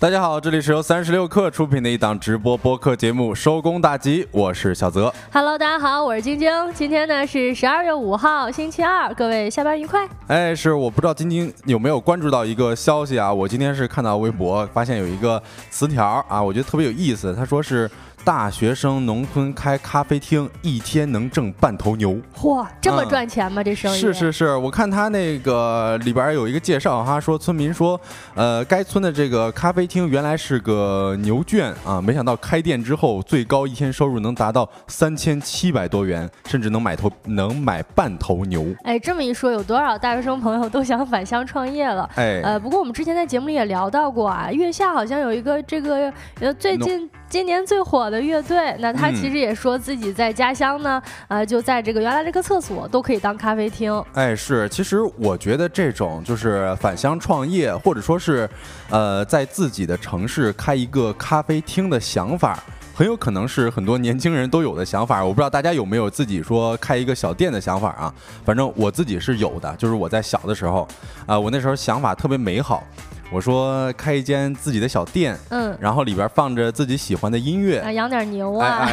大家好，这里是由三十六克出品的一档直播播客节目《收工大吉》，我是小泽。Hello，大家好，我是晶晶。今天呢是十二月五号，星期二，各位下班愉快。哎，是我不知道晶晶有没有关注到一个消息啊？我今天是看到微博，发现有一个词条啊，我觉得特别有意思。他说是。大学生农村开咖啡厅，一天能挣半头牛。嚯，这么赚钱吗？这生意是是是，我看他那个里边有一个介绍哈，说村民说，呃，该村的这个咖啡厅原来是个牛圈啊，没想到开店之后，最高一天收入能达到三千七百多元，甚至能买头能买半头牛。哎，这么一说，有多少大学生朋友都想返乡创业了？哎，呃，不过我们之前在节目里也聊到过啊，月下好像有一个这个呃最近。今年最火的乐队，那他其实也说自己在家乡呢，呃，就在这个原来这个厕所都可以当咖啡厅。哎，是，其实我觉得这种就是返乡创业，或者说是，呃，在自己的城市开一个咖啡厅的想法，很有可能是很多年轻人都有的想法。我不知道大家有没有自己说开一个小店的想法啊？反正我自己是有的，就是我在小的时候，啊，我那时候想法特别美好。我说开一间自己的小店，嗯，然后里边放着自己喜欢的音乐，啊养点牛啊，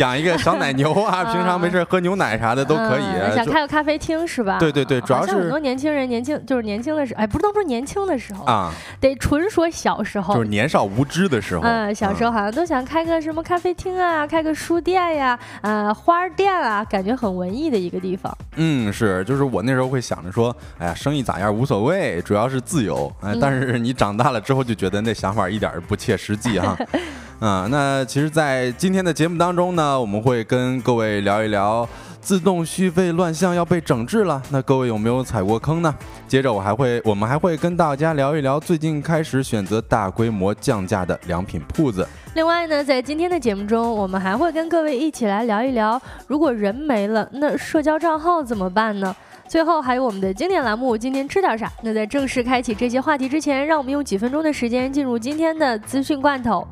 养一个小奶牛啊，平常没事喝牛奶啥的都可以。想开个咖啡厅是吧？对对对，主要是很多年轻人年轻就是年轻的时候，哎，不能说年轻的时候啊，得纯说小时候，就是年少无知的时候。嗯，小时候好像都想开个什么咖啡厅啊，开个书店呀，呃，花店啊，感觉很文艺的一个地方。嗯，是，就是我那时候会想着说，哎呀，生意咋样无所谓，主要是自由。哎，但是。是你长大了之后就觉得那想法一点儿不切实际哈，啊，那其实，在今天的节目当中呢，我们会跟各位聊一聊自动续费乱象要被整治了，那各位有没有踩过坑呢？接着我还会，我们还会跟大家聊一聊最近开始选择大规模降价的良品铺子。另外呢，在今天的节目中，我们还会跟各位一起来聊一聊，如果人没了，那社交账号怎么办呢？最后还有我们的经典栏目，今天吃点啥？那在正式开启这些话题之前，让我们用几分钟的时间进入今天的资讯罐头。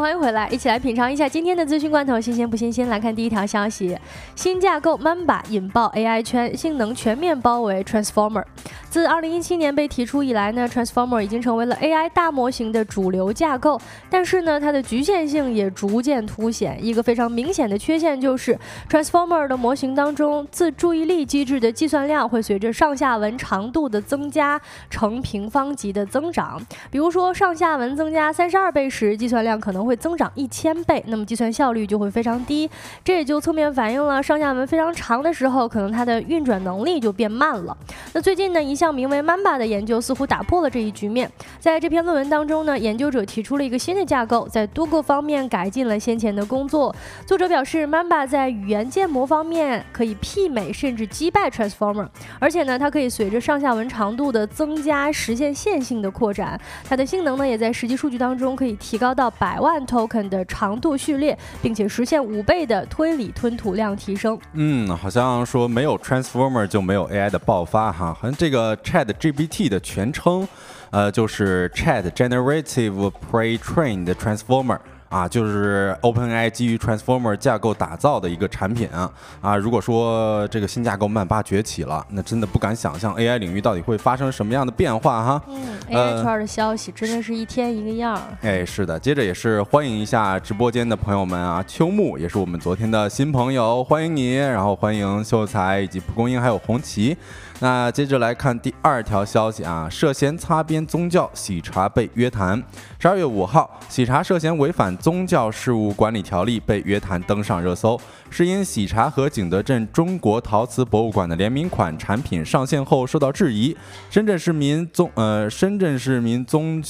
欢迎回来，一起来品尝一下今天的资讯罐头，新鲜不新鲜？来看第一条消息：新架构 Mamba 引爆 AI 圈，性能全面包围 Transformer。自2017年被提出以来呢，Transformer 已经成为了 AI 大模型的主流架构。但是呢，它的局限性也逐渐凸显。一个非常明显的缺陷就是 Transformer 的模型当中，自注意力机制的计算量会随着上下文长度的增加呈平方级的增长。比如说，上下文增加三十二倍时，计算量可能会增长一千倍，那么计算效率就会非常低。这也就侧面反映了上下文非常长的时候，可能它的运转能力就变慢了。那最近呢，一项名为 Mamba 的研究似乎打破了这一局面。在这篇论文当中呢，研究者提出了一个新的架构，在多个方面改进了先前的工作。作者表示，Mamba 在语言建模方面可以媲美甚至击败 Transformer，而且呢，它可以随着上下文长度的增加实现线性的扩展。它的性能呢，也在实际数据当中可以提高到百万 token 的长度序列，并且实现五倍的推理吞吐量提升。嗯，好像说没有 Transformer 就没有 AI 的爆发哈，好像这个。Chat GPT 的全称，呃，就是 Chat Generative Pre-trained Transformer。啊，就是 OpenAI 基于 Transformer 架构打造的一个产品啊啊！如果说这个新架构曼巴崛起了，那真的不敢想象 AI 领域到底会发生什么样的变化哈。嗯，AI 圈的消息真的是一天一个样。哎，是的，接着也是欢迎一下直播间的朋友们啊，秋木也是我们昨天的新朋友，欢迎你，然后欢迎秀才以及蒲公英还有红旗。那接着来看第二条消息啊，涉嫌擦边宗教喜茶被约谈。十二月五号，喜茶涉嫌违反宗教事务管理条例被约谈登上热搜，是因喜茶和景德镇中国陶瓷博物馆的联名款产品上线后受到质疑。深圳市民宗呃，深圳市民宗。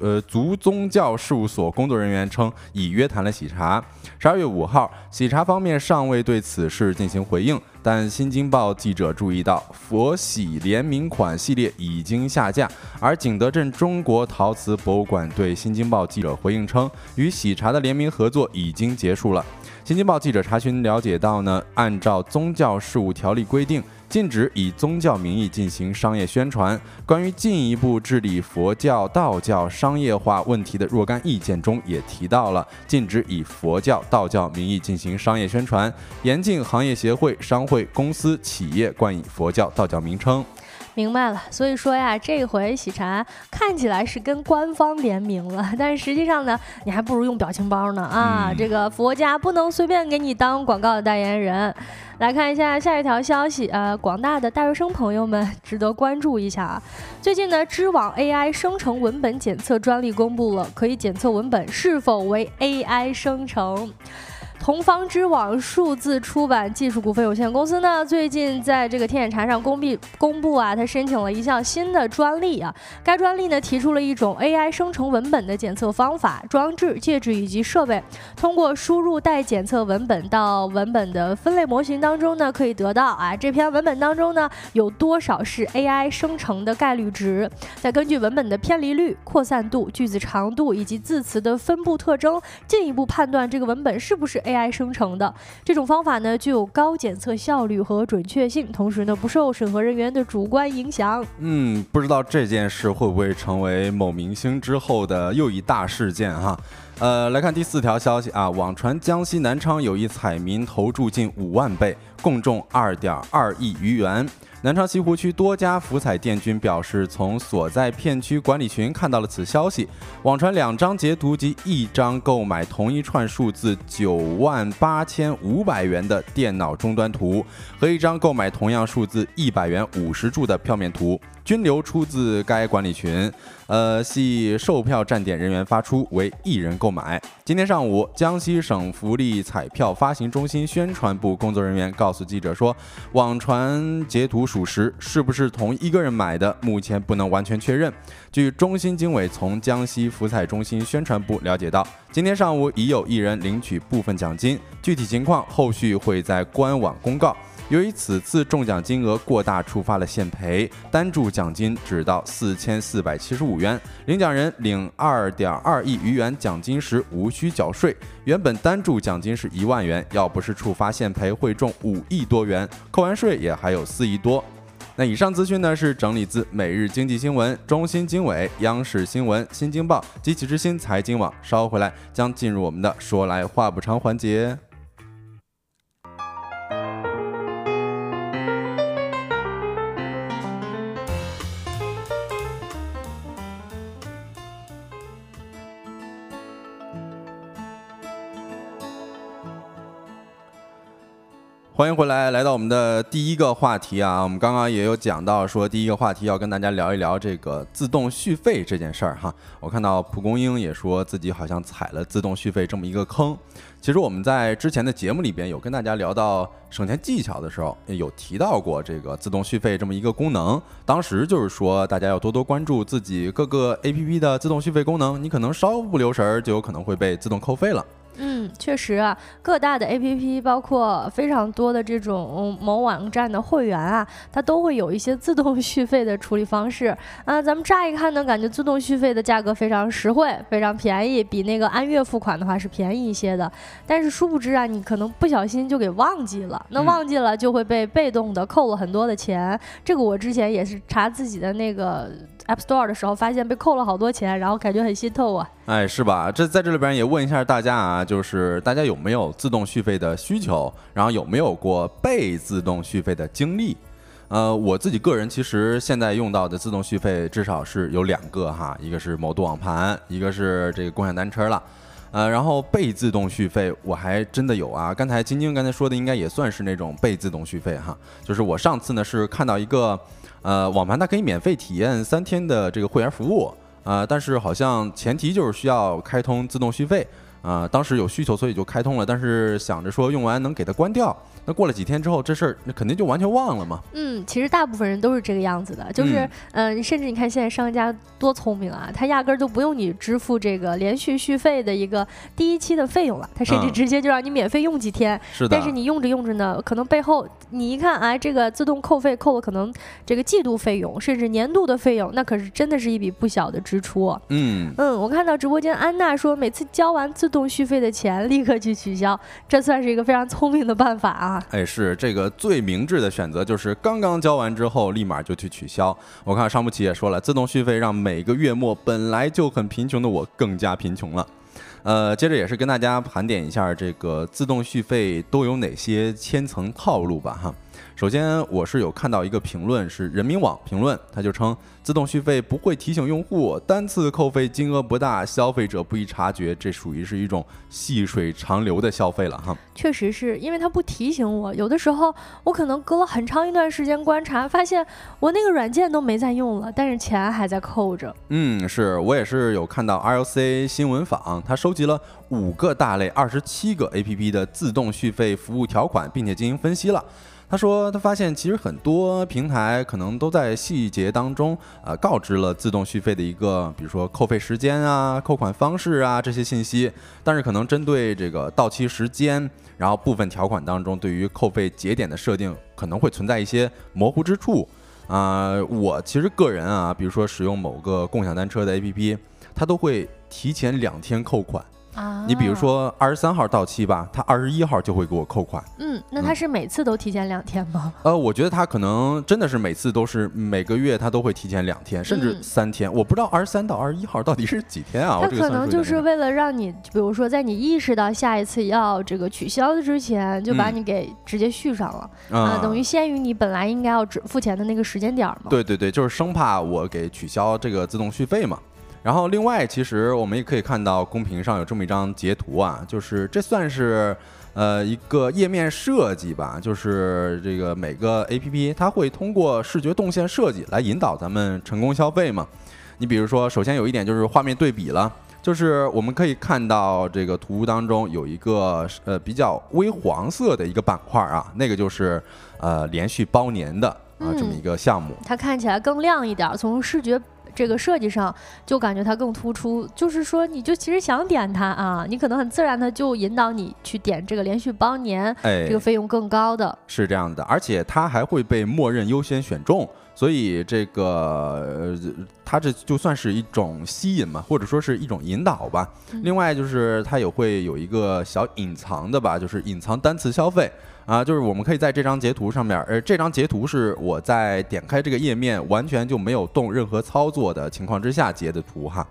呃，族宗教事务所工作人员称已约谈了喜茶。十二月五号，喜茶方面尚未对此事进行回应，但新京报记者注意到，佛喜联名款系列已经下架。而景德镇中国陶瓷博物馆对新京报记者回应称，与喜茶的联名合作已经结束了。新京报记者查询了解到呢，按照宗教事务条例规定。禁止以宗教名义进行商业宣传。关于进一步治理佛教、道教商业化问题的若干意见中，也提到了禁止以佛教、道教名义进行商业宣传，严禁行业协会、商会、公司、企业冠以佛教、道教名称。明白了，所以说呀，这回喜茶看起来是跟官方联名了，但是实际上呢，你还不如用表情包呢啊！这个佛家不能随便给你当广告的代言人。来看一下下一条消息，呃，广大的大学生朋友们值得关注一下啊！最近呢，知网 AI 生成文本检测专利公布了，可以检测文本是否为 AI 生成。同方知网数字出版技术股份有限公司呢，最近在这个天眼查上公布公布啊，它申请了一项新的专利啊。该专利呢提出了一种 AI 生成文本的检测方法，装置、介质以及设备通过输入待检测文本到文本的分类模型当中呢，可以得到啊这篇文本当中呢有多少是 AI 生成的概率值，再根据文本的偏离率、扩散度、句子长度以及字词的分布特征，进一步判断这个文本是不是 AI。生成的这种方法呢，具有高检测效率和准确性，同时呢，不受审核人员的主观影响。嗯，不知道这件事会不会成为某明星之后的又一大事件哈？呃，来看第四条消息啊，网传江西南昌有一彩民投注近五万倍，共重二点二亿余元。南昌西湖区多家福彩店均表示，从所在片区管理群看到了此消息。网传两张截图及一张购买同一串数字九万八千五百元的电脑终端图，和一张购买同样数字一百元五十注的票面图。均流出自该管理群，呃，系售票站点人员发出，为一人购买。今天上午，江西省福利彩票发行中心宣传部工作人员告诉记者说，网传截图属实，是不是同一个人买的，目前不能完全确认。据中心经委从江西福彩中心宣传部了解到，今天上午已有一人领取部分奖金，具体情况后续会在官网公告。由于此次中奖金额过大，触发了限赔，单注奖金只到四千四百七十五元，领奖人领二点二亿余元奖金时无需缴税。原本单注奖金是一万元，要不是触发限赔，会中五亿多元，扣完税也还有四亿多。那以上资讯呢，是整理自每日经济新闻、中新经纬、央视新闻、新京报、机器之心财经网。稍后回来将进入我们的说来话不长环节。欢迎回来，来到我们的第一个话题啊，我们刚刚也有讲到说，第一个话题要跟大家聊一聊这个自动续费这件事儿哈。我看到蒲公英也说自己好像踩了自动续费这么一个坑。其实我们在之前的节目里边有跟大家聊到省钱技巧的时候，有提到过这个自动续费这么一个功能。当时就是说，大家要多多关注自己各个 APP 的自动续费功能，你可能稍不留神儿，就有可能会被自动扣费了。嗯，确实啊，各大的 APP 包括非常多的这种某网站的会员啊，它都会有一些自动续费的处理方式啊。咱们乍一看呢，感觉自动续费的价格非常实惠，非常便宜，比那个按月付款的话是便宜一些的。但是殊不知啊，你可能不小心就给忘记了，那忘记了就会被被动的扣了很多的钱。这个我之前也是查自己的那个。App Store 的时候，发现被扣了好多钱，然后感觉很心痛啊！哎，是吧？这在这里边也问一下大家啊，就是大家有没有自动续费的需求，然后有没有过被自动续费的经历？呃，我自己个人其实现在用到的自动续费至少是有两个哈，一个是某度网盘，一个是这个共享单车了。呃，然后被自动续费我还真的有啊。刚才晶晶刚才说的应该也算是那种被自动续费哈，就是我上次呢是看到一个。呃，网盘它可以免费体验三天的这个会员服务啊，但是好像前提就是需要开通自动续费啊。当时有需求，所以就开通了，但是想着说用完能给它关掉。那过了几天之后，这事儿那肯定就完全忘了嘛。嗯，其实大部分人都是这个样子的，就是嗯，甚至你看现在商家多聪明啊，他压根儿就不用你支付这个连续续费的一个第一期的费用了，他甚至直接就让你免费用几天。是的。但是你用着用着呢，可能背后你一看，哎，这个自动扣费扣了可能这个季度费用，甚至年度的费用，那可是真的是一笔不小的支出。嗯嗯，我看到直播间安娜说，每次交完自动自动续费的钱立刻去取消，这算是一个非常聪明的办法啊！哎，是这个最明智的选择，就是刚刚交完之后立马就去取消。我看商务企也说了，自动续费让每个月末本来就很贫穷的我更加贫穷了。呃，接着也是跟大家盘点一下这个自动续费都有哪些千层套路吧，哈。首先，我是有看到一个评论，是人民网评论，他就称自动续费不会提醒用户，单次扣费金额不大，消费者不易察觉，这属于是一种细水长流的消费了哈。确实是因为他不提醒我，有的时候我可能隔了很长一段时间观察，发现我那个软件都没在用了，但是钱还在扣着。嗯，是我也是有看到 RLC 新闻坊，他收集了五个大类二十七个 APP 的自动续费服务条款，并且进行分析了。他说，他发现其实很多平台可能都在细节当中，呃，告知了自动续费的一个，比如说扣费时间啊、扣款方式啊这些信息，但是可能针对这个到期时间，然后部分条款当中对于扣费节点的设定可能会存在一些模糊之处。啊，我其实个人啊，比如说使用某个共享单车的 APP，它都会提前两天扣款。你比如说二十三号到期吧，他二十一号就会给我扣款。嗯，那他是每次都提前两天吗？呃，我觉得他可能真的是每次都是每个月他都会提前两天，甚至三天。我不知道二十三到二十一号到底是几天啊？他可能就是为了让你，比如说在你意识到下一次要这个取消的之前，就把你给直接续上了啊，等于先于你本来应该要支付钱的那个时间点嘛。对对对，就是生怕我给取消这个自动续费嘛。然后，另外，其实我们也可以看到公屏上有这么一张截图啊，就是这算是呃一个页面设计吧，就是这个每个 A P P 它会通过视觉动线设计来引导咱们成功消费嘛。你比如说，首先有一点就是画面对比了，就是我们可以看到这个图当中有一个呃比较微黄色的一个板块啊，那个就是呃连续包年的啊这么一个项目，它看起来更亮一点，从视觉。这个设计上就感觉它更突出，就是说你就其实想点它啊，你可能很自然的就引导你去点这个连续包年，哎，这个费用更高的，是这样的，而且它还会被默认优先选中，所以这个它这就算是一种吸引嘛，或者说是一种引导吧。另外就是它也会有一个小隐藏的吧，就是隐藏单次消费。啊，就是我们可以在这张截图上面，呃，这张截图是我在点开这个页面完全就没有动任何操作的情况之下截的图哈。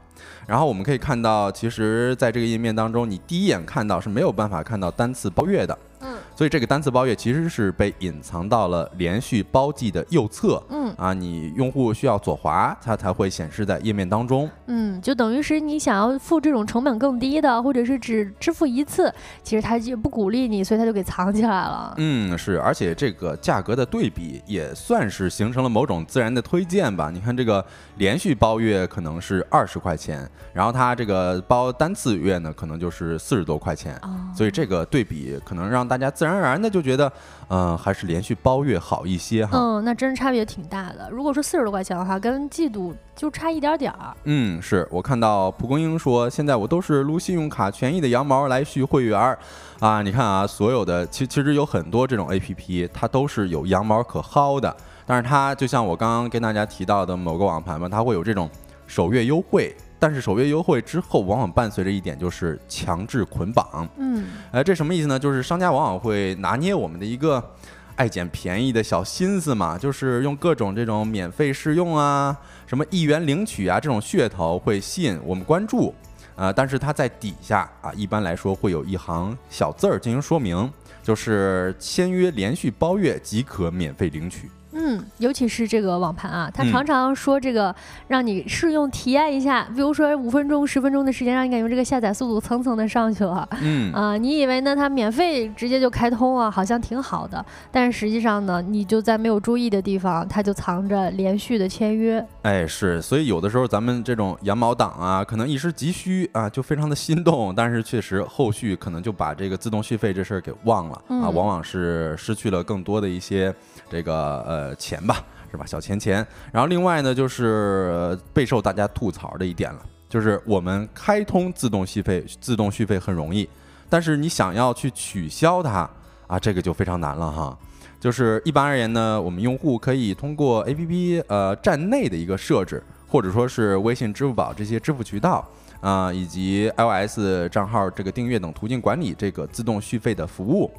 然后我们可以看到，其实在这个页面当中，你第一眼看到是没有办法看到单次包月的。嗯所以这个单次包月其实是被隐藏到了连续包季的右侧，嗯啊，你用户需要左滑，它才会显示在页面当中。嗯，就等于是你想要付这种成本更低的，或者是只支付一次，其实它就不鼓励你，所以它就给藏起来了。嗯，是，而且这个价格的对比也算是形成了某种自然的推荐吧。你看这个连续包月可能是二十块钱，然后它这个包单次月呢，可能就是四十多块钱，所以这个对比可能让大家自自然而然的就觉得，嗯，还是连续包月好一些哈。嗯，那真差别挺大的。如果说四十多块钱的话，跟季度就差一点点儿。嗯，是我看到蒲公英说，现在我都是撸信用卡权益的羊毛来续会员儿啊。你看啊，所有的其其实有很多这种 A P P，它都是有羊毛可薅的。但是它就像我刚刚跟大家提到的某个网盘嘛，它会有这种首月优惠。但是首月优惠之后，往往伴随着一点就是强制捆绑。嗯，哎，这什么意思呢？就是商家往往会拿捏我们的一个爱捡便宜的小心思嘛，就是用各种这种免费试用啊、什么一元领取啊这种噱头，会吸引我们关注。啊，但是它在底下啊，一般来说会有一行小字儿进行说明，就是签约连续包月即可免费领取。嗯，尤其是这个网盘啊，它常常说这个让你试用体验一下，比如说五分钟、十分钟的时间，让你感觉这个下载速度蹭蹭的上去了。嗯啊，你以为呢？它免费直接就开通啊，好像挺好的。但是实际上呢，你就在没有注意的地方，它就藏着连续的签约。哎，是，所以有的时候咱们这种羊毛党啊，可能一时急需啊，就非常的心动，但是确实后续可能就把这个自动续费这事儿给忘了啊，往往是失去了更多的一些这个呃。钱吧，是吧？小钱钱。然后另外呢，就是备受大家吐槽的一点了，就是我们开通自动续费，自动续费很容易，但是你想要去取消它啊，这个就非常难了哈。就是一般而言呢，我们用户可以通过 APP 呃站内的一个设置。或者说是微信、支付宝这些支付渠道啊，以及 iOS 账号这个订阅等途径管理这个自动续费的服务。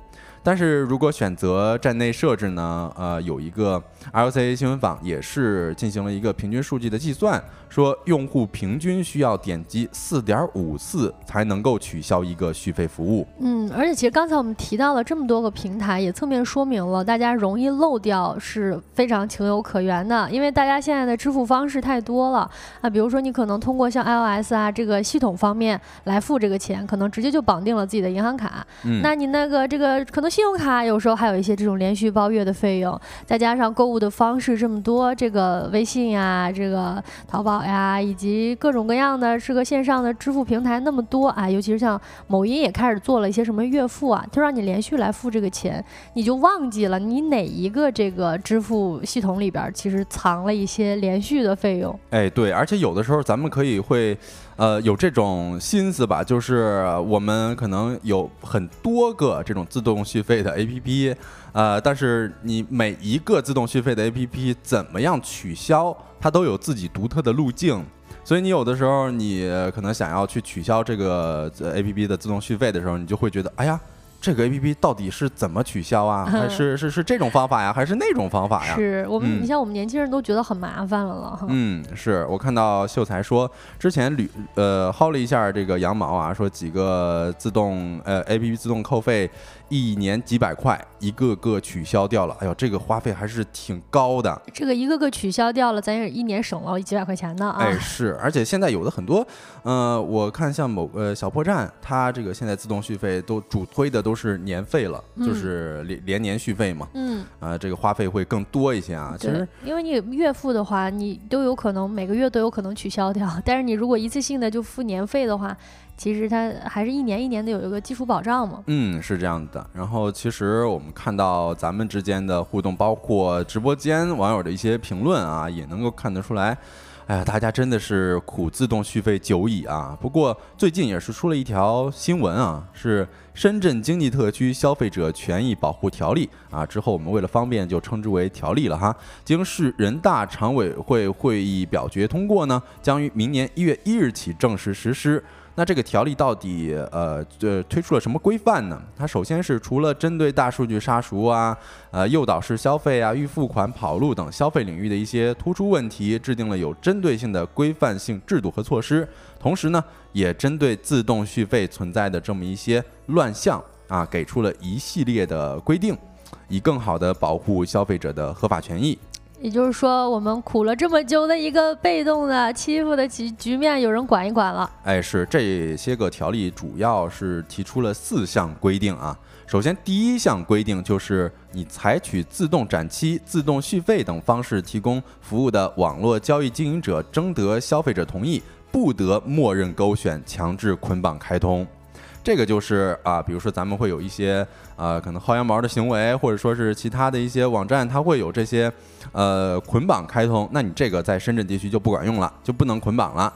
但是如果选择站内设置呢？呃，有一个 LCA 新闻坊也是进行了一个平均数据的计算，说用户平均需要点击四点五次才能够取消一个续费服务。嗯，而且其实刚才我们提到了这么多个平台，也侧面说明了大家容易漏掉是非常情有可原的，因为大家现在的支付方式太多了啊，比如说你可能通过像 iOS 啊这个系统方面来付这个钱，可能直接就绑定了自己的银行卡，嗯，那你那个这个可能。信用卡有时候还有一些这种连续包月的费用，再加上购物的方式这么多，这个微信呀、这个淘宝呀，以及各种各样的这个线上的支付平台那么多啊，尤其是像某音也开始做了一些什么月付啊，就让你连续来付这个钱，你就忘记了你哪一个这个支付系统里边其实藏了一些连续的费用。哎，对，而且有的时候咱们可以会。呃，有这种心思吧，就是我们可能有很多个这种自动续费的 APP，呃，但是你每一个自动续费的 APP 怎么样取消，它都有自己独特的路径，所以你有的时候你可能想要去取消这个 APP 的自动续费的时候，你就会觉得，哎呀。这个 A P P 到底是怎么取消啊？还是是是这种方法呀？还是那种方法呀？是我们，你像我们年轻人都觉得很麻烦了了。嗯，是我看到秀才说之前捋呃薅了一下这个羊毛啊，说几个自动呃 A P P 自动扣费。一年几百块，一个个取消掉了。哎呦，这个花费还是挺高的。这个一个个取消掉了，咱也一年省了几百块钱呢啊！哎，是，而且现在有的很多，呃，我看像某呃小破站，它这个现在自动续费都主推的都是年费了，就是连连年续费嘛。嗯。啊，这个花费会更多一些啊。其实，因为你月付的话，你都有可能每个月都有可能取消掉。但是你如果一次性的就付年费的话。其实它还是一年一年的有一个基础保障嘛。嗯，是这样的。然后其实我们看到咱们之间的互动，包括直播间网友的一些评论啊，也能够看得出来。哎呀，大家真的是苦自动续费久矣啊。不过最近也是出了一条新闻啊，是深圳经济特区消费者权益保护条例啊。之后我们为了方便就称之为条例了哈。经市人大常委会会议表决通过呢，将于明年一月一日起正式实施。那这个条例到底呃这推出了什么规范呢？它首先是除了针对大数据杀熟啊、呃诱导式消费啊、预付款跑路等消费领域的一些突出问题，制定了有针对性的规范性制度和措施。同时呢，也针对自动续费存在的这么一些乱象啊，给出了一系列的规定，以更好的保护消费者的合法权益。也就是说，我们苦了这么久的一个被动的欺负的局局面，有人管一管了。哎，是这些个条例主要是提出了四项规定啊。首先，第一项规定就是你采取自动展期、自动续费等方式提供服务的网络交易经营者，征得消费者同意，不得默认勾选、强制捆绑开通。这个就是啊，比如说咱们会有一些呃可能薅羊毛的行为，或者说是其他的一些网站，它会有这些呃捆绑开通，那你这个在深圳地区就不管用了，就不能捆绑了。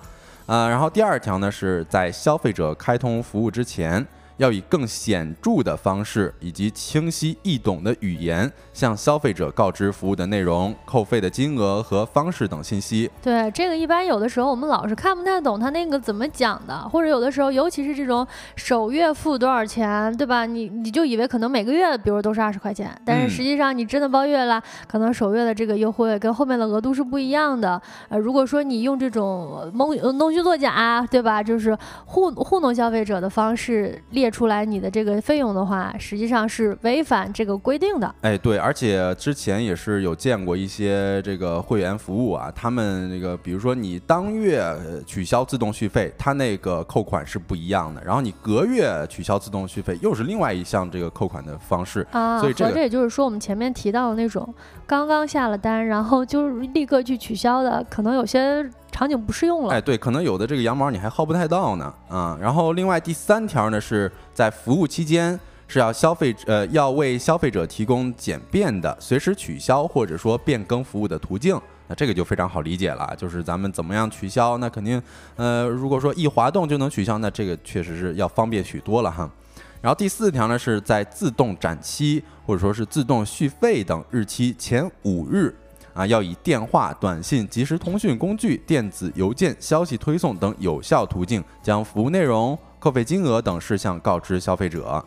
呃，然后第二条呢是在消费者开通服务之前。要以更显著的方式以及清晰易懂的语言，向消费者告知服务的内容、扣费的金额和方式等信息。对这个，一般有的时候我们老是看不太懂他那个怎么讲的，或者有的时候，尤其是这种首月付多少钱，对吧？你你就以为可能每个月，比如都是二十块钱，但是实际上你真的包月了，可能首月的这个优惠跟后面的额度是不一样的。呃，如果说你用这种蒙弄虚作假，对吧？就是糊糊弄消费者的方式列。出来你的这个费用的话，实际上是违反这个规定的。哎，对，而且之前也是有见过一些这个会员服务啊，他们那个比如说你当月取消自动续费，它那个扣款是不一样的，然后你隔月取消自动续费又是另外一项这个扣款的方式啊。所以这也就是说，我们前面提到的那种刚刚下了单，然后就立刻去取消的，可能有些。场景不适用了，哎，对，可能有的这个羊毛你还薅不太到呢，啊，然后另外第三条呢是在服务期间是要消费呃要为消费者提供简便的随时取消或者说变更服务的途径，那这个就非常好理解了，就是咱们怎么样取消，那肯定呃如果说一滑动就能取消，那这个确实是要方便许多了哈。然后第四条呢是在自动展期或者说是自动续费等日期前五日。啊，要以电话、短信、即时通讯工具、电子邮件、消息推送等有效途径，将服务内容、扣费金额等事项告知消费者。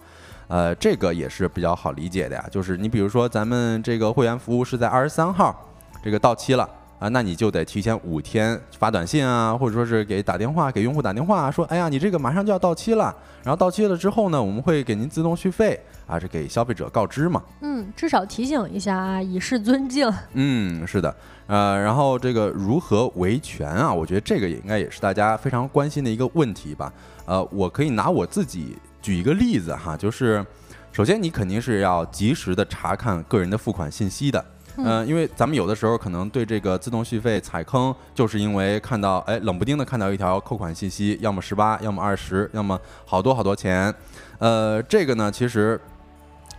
呃，这个也是比较好理解的呀，就是你比如说咱们这个会员服务是在二十三号这个到期了。啊，那你就得提前五天发短信啊，或者说是给打电话给用户打电话说，哎呀，你这个马上就要到期了，然后到期了之后呢，我们会给您自动续费啊，是给消费者告知嘛。嗯，至少提醒一下啊，以示尊敬。嗯，是的，呃，然后这个如何维权啊？我觉得这个也应该也是大家非常关心的一个问题吧。呃，我可以拿我自己举一个例子哈，就是首先你肯定是要及时的查看个人的付款信息的。嗯，因为咱们有的时候可能对这个自动续费踩坑，就是因为看到哎冷不丁的看到一条扣款信息，要么十八，要么二十，要么好多好多钱。呃，这个呢，其实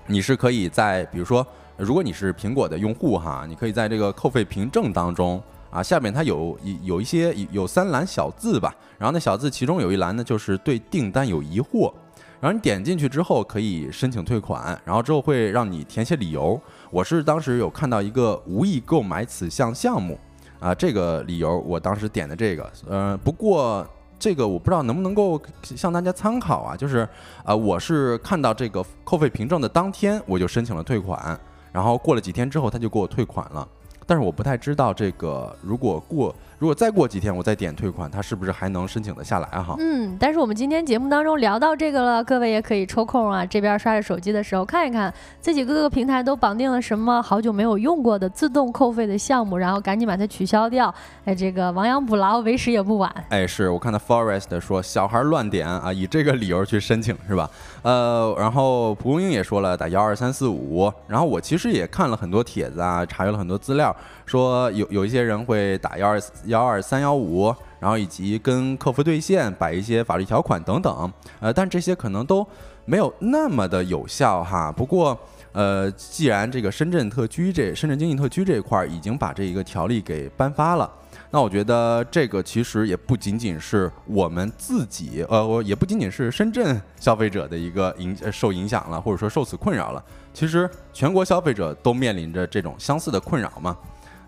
你是可以在比如说，如果你是苹果的用户哈，你可以在这个扣费凭证当中啊，下面它有有一些有三栏小字吧，然后那小字其中有一栏呢，就是对订单有疑惑。然后你点进去之后可以申请退款，然后之后会让你填写理由。我是当时有看到一个无意购买此项项目，啊，这个理由我当时点的这个，呃，不过这个我不知道能不能够向大家参考啊，就是呃，我是看到这个扣费凭证的当天我就申请了退款，然后过了几天之后他就给我退款了，但是我不太知道这个如果过。如果再过几天我再点退款，它是不是还能申请得下来哈？嗯，但是我们今天节目当中聊到这个了，各位也可以抽空啊，这边刷着手机的时候看一看自己各个平台都绑定了什么好久没有用过的自动扣费的项目，然后赶紧把它取消掉。哎，这个亡羊补牢，为时也不晚。哎，是我看到 Forest 说小孩乱点啊，以这个理由去申请是吧？呃，然后蒲公英也说了打幺二三四五，然后我其实也看了很多帖子啊，查阅了很多资料，说有有一些人会打幺二幺二三幺五，然后以及跟客服对线摆一些法律条款等等，呃，但这些可能都没有那么的有效哈。不过，呃，既然这个深圳特区这深圳经济特区这一块已经把这一个条例给颁发了，那我觉得这个其实也不仅仅是我们自己，呃，我也不仅仅是深圳消费者的一个影受影响了，或者说受此困扰了，其实全国消费者都面临着这种相似的困扰嘛。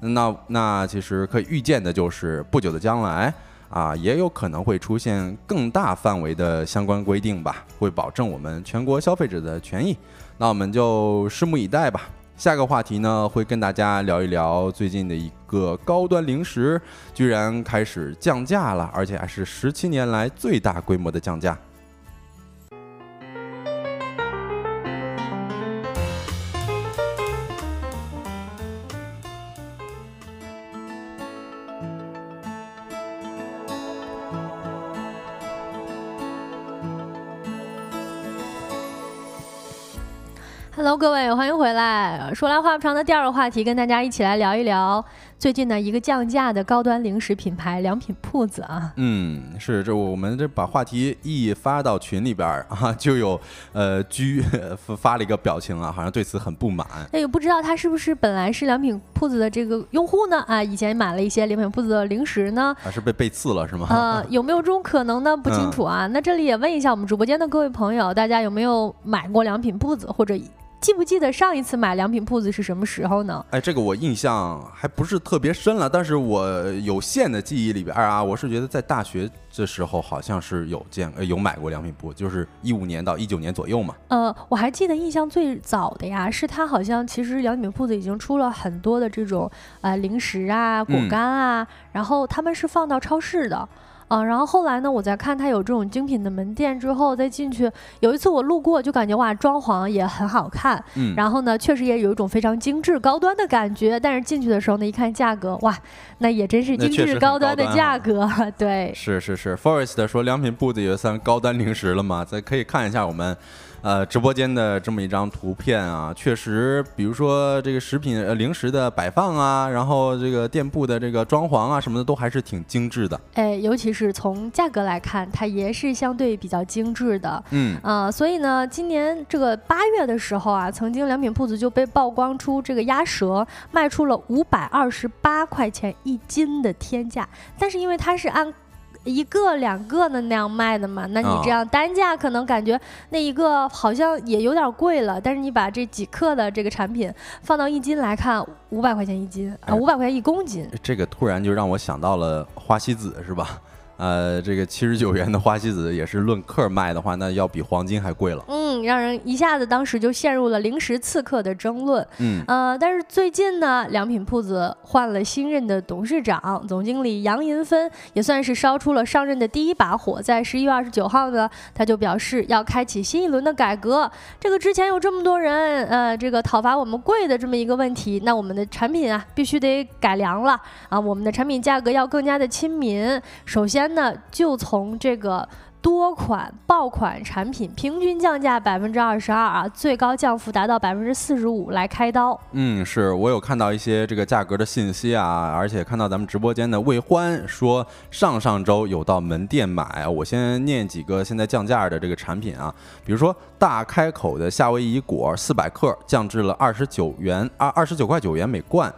那那其实可以预见的就是，不久的将来啊，也有可能会出现更大范围的相关规定吧，会保证我们全国消费者的权益。那我们就拭目以待吧。下个话题呢，会跟大家聊一聊最近的一个高端零食居然开始降价了，而且还是十七年来最大规模的降价。Hello，各位，欢迎回来。说来话不长的第二个话题，跟大家一起来聊一聊最近的一个降价的高端零食品牌良品铺子啊。嗯，是这我们这把话题一发到群里边 啊，就有呃居发了一个表情啊，好像对此很不满。那也不知道他是不是本来是良品铺子的这个用户呢？啊，以前买了一些良品铺子的零食呢？还是被背刺了是吗？呃，有没有这种可能呢？不清楚啊。那这里也问一下我们直播间的各位朋友，大家有没有买过良品铺子或者？记不记得上一次买良品铺子是什么时候呢？哎，这个我印象还不是特别深了，但是我有限的记忆里边啊，我是觉得在大学的时候好像是有见呃有买过良品铺，就是一五年到一九年左右嘛。呃，我还记得印象最早的呀，是它好像其实良品铺子已经出了很多的这种呃零食啊、果干啊，然后他们是放到超市的。啊，然后后来呢，我在看它有这种精品的门店之后，再进去。有一次我路过，就感觉哇，装潢也很好看。嗯。然后呢，确实也有一种非常精致高端的感觉。但是进去的时候呢，一看价格，哇，那也真是精致高端的价格。对。是是是，Forest 说良品铺子也算高端零食了嘛？咱可以看一下我们。呃，直播间的这么一张图片啊，确实，比如说这个食品、呃零食的摆放啊，然后这个店铺的这个装潢啊什么的，都还是挺精致的。哎，尤其是从价格来看，它也是相对比较精致的。嗯，啊，所以呢，今年这个八月的时候啊，曾经良品铺子就被曝光出这个鸭舌卖出了五百二十八块钱一斤的天价，但是因为它是按。一个两个的那样卖的嘛，那你这样单价可能感觉那一个好像也有点贵了，但是你把这几克的这个产品放到一斤来看，五百块钱一斤啊，五百块钱一公斤。这个突然就让我想到了花西子，是吧？呃，这个七十九元的花西子也是论克卖的话，那要比黄金还贵了。嗯，让人一下子当时就陷入了零食刺客的争论。嗯，呃，但是最近呢，良品铺子换了新任的董事长，总经理杨银芬也算是烧出了上任的第一把火。在十一月二十九号呢，他就表示要开启新一轮的改革。这个之前有这么多人，呃，这个讨伐我们贵的这么一个问题，那我们的产品啊，必须得改良了啊，我们的产品价格要更加的亲民。首先。那就从这个多款爆款产品平均降价百分之二十二啊，最高降幅达到百分之四十五来开刀。嗯，是我有看到一些这个价格的信息啊，而且看到咱们直播间的魏欢说上上周有到门店买。我先念几个现在降价的这个产品啊，比如说大开口的夏威夷果四百克降至了二十九元二二十九块九元每罐。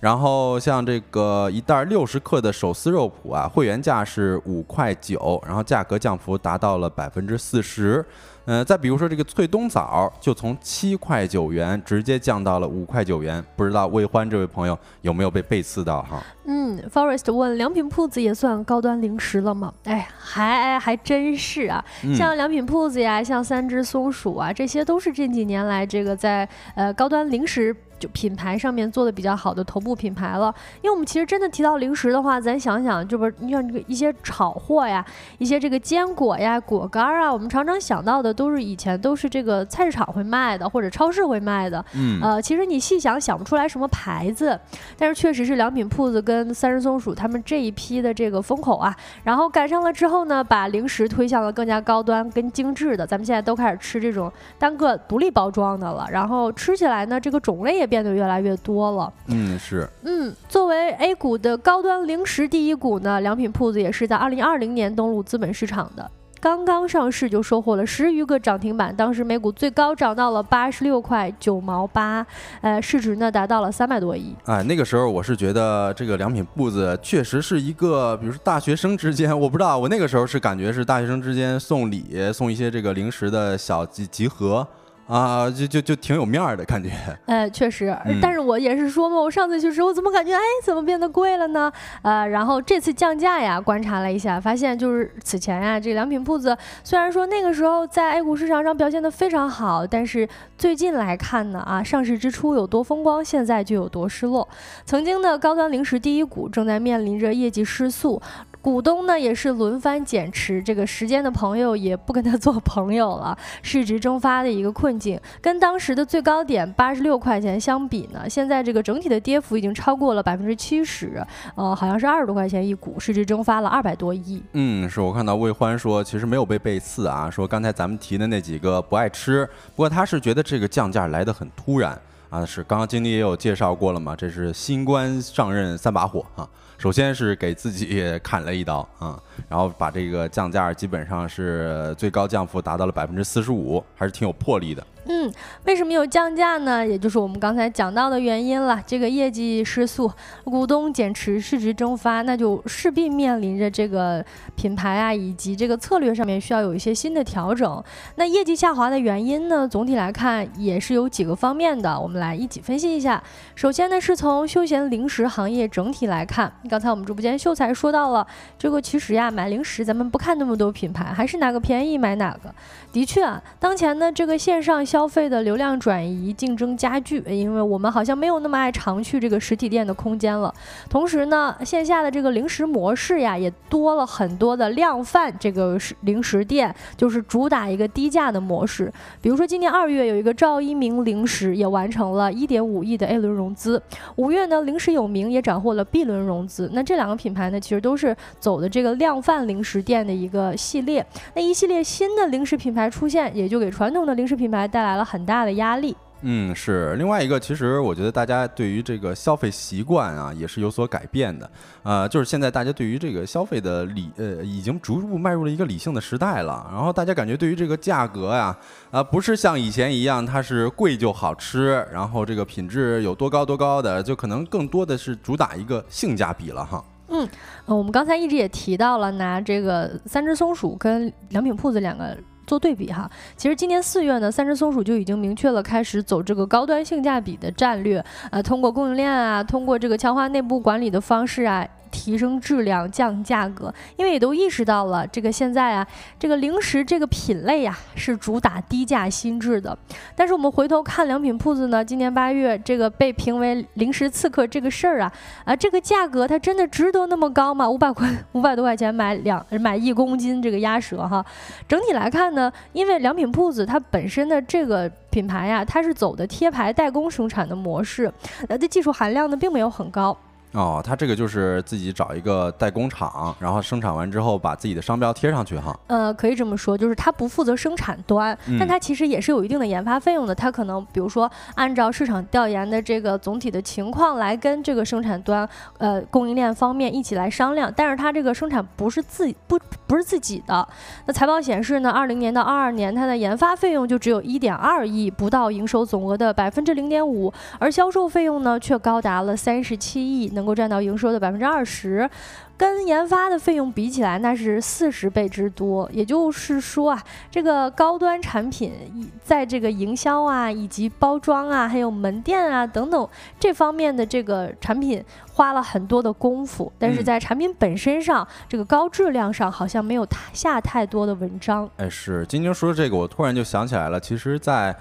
然后像这个一袋六十克的手撕肉脯啊，会员价是五块九，然后价格降幅达到了百分之四十。嗯，再比如说这个脆冬枣，就从七块九元直接降到了五块九元。不知道魏欢这位朋友有没有被背刺到哈？嗯，Forest 问良品铺子也算高端零食了吗？哎，还还真是啊，像良品铺子呀，像三只松鼠啊，这些都是近几年来这个在呃高端零食。就品牌上面做的比较好的头部品牌了，因为我们其实真的提到零食的话，咱想想，就不是你像这个一些炒货呀，一些这个坚果呀、果干啊，我们常常想到的都是以前都是这个菜市场会卖的或者超市会卖的。嗯，呃，其实你细想想不出来什么牌子，但是确实是良品铺子跟三只松鼠他们这一批的这个风口啊，然后赶上了之后呢，把零食推向了更加高端跟精致的，咱们现在都开始吃这种单个独立包装的了，然后吃起来呢，这个种类也。变得越来越多了。嗯，是。嗯，作为 A 股的高端零食第一股呢，良品铺子也是在二零二零年登陆资本市场的。刚刚上市就收获了十余个涨停板，当时每股最高涨到了八十六块九毛八，呃，市值呢达到了三百多亿。哎，那个时候我是觉得这个良品铺子确实是一个，比如说大学生之间，我不知道，我那个时候是感觉是大学生之间送礼送一些这个零食的小集集合。啊，就就就挺有面儿的感觉。哎，确实，但是我也是说嘛，我上次去吃，我怎么感觉哎，怎么变得贵了呢？呃，然后这次降价呀，观察了一下，发现就是此前呀，这良品铺子虽然说那个时候在 A 股市场上表现的非常好，但是最近来看呢，啊，上市之初有多风光，现在就有多失落。曾经的高端零食第一股正在面临着业绩失速。股东呢也是轮番减持，这个时间的朋友也不跟他做朋友了，市值蒸发的一个困境。跟当时的最高点八十六块钱相比呢，现在这个整体的跌幅已经超过了百分之七十，呃，好像是二十多块钱一股，市值蒸发了二百多亿。嗯，是我看到魏欢说，其实没有被背刺啊，说刚才咱们提的那几个不爱吃，不过他是觉得这个降价来得很突然啊，是刚刚经理也有介绍过了嘛，这是新官上任三把火啊。首先是给自己砍了一刀啊，然后把这个降价基本上是最高降幅达到了百分之四十五，还是挺有魄力的。嗯，为什么有降价呢？也就是我们刚才讲到的原因了。这个业绩失速，股东减持，市值蒸发，那就势必面临着这个品牌啊以及这个策略上面需要有一些新的调整。那业绩下滑的原因呢？总体来看也是有几个方面的，我们来一起分析一下。首先呢，是从休闲零食行业整体来看，刚才我们直播间秀才说到了，这个其实呀，买零食咱们不看那么多品牌，还是哪个便宜买哪个。的确啊，当前呢这个线上消消费的流量转移竞争加剧，因为我们好像没有那么爱常去这个实体店的空间了。同时呢，线下的这个零食模式呀，也多了很多的量贩这个零食店，就是主打一个低价的模式。比如说今年二月有一个赵一鸣零食也完成了一点五亿的 A 轮融资，五月呢零食有名也斩获了 B 轮融资。那这两个品牌呢，其实都是走的这个量贩零食店的一个系列。那一系列新的零食品。牌出现，也就给传统的零食品牌带来了很大的压力。嗯，是另外一个，其实我觉得大家对于这个消费习惯啊，也是有所改变的。呃，就是现在大家对于这个消费的理，呃，已经逐步迈入了一个理性的时代了。然后大家感觉对于这个价格呀，啊，不是像以前一样，它是贵就好吃，然后这个品质有多高多高的，就可能更多的是主打一个性价比了哈。嗯，呃，我们刚才一直也提到了拿这个三只松鼠跟良品铺子两个。做对比哈，其实今年四月呢，三只松鼠就已经明确了开始走这个高端性价比的战略，呃，通过供应链啊，通过这个强化内部管理的方式啊。提升质量、降价格，因为也都意识到了这个现在啊，这个零食这个品类呀是主打低价新质的。但是我们回头看良品铺子呢，今年八月这个被评为零食刺客这个事儿啊，啊，这个价格它真的值得那么高吗？五百块五百多块钱买两买一公斤这个鸭舌哈。整体来看呢，因为良品铺子它本身的这个品牌呀，它是走的贴牌代工生产的模式，呃，的技术含量呢并没有很高。哦，他这个就是自己找一个代工厂，然后生产完之后把自己的商标贴上去哈。呃，可以这么说，就是他不负责生产端，但他其实也是有一定的研发费用的。他可能比如说按照市场调研的这个总体的情况来跟这个生产端呃供应链方面一起来商量，但是他这个生产不是自不不是自己的。那财报显示呢，二零年到二二年它的研发费用就只有一点二亿，不到营收总额的百分之零点五，而销售费用呢却高达了三十七亿。能够占到营收的百分之二十，跟研发的费用比起来，那是四十倍之多。也就是说啊，这个高端产品在这个营销啊，以及包装啊，还有门店啊等等这方面的这个产品花了很多的功夫，但是在产品本身上，这个高质量上好像没有太下太多的文章。哎，是晶晶说这个，我突然就想起来了，其实，在。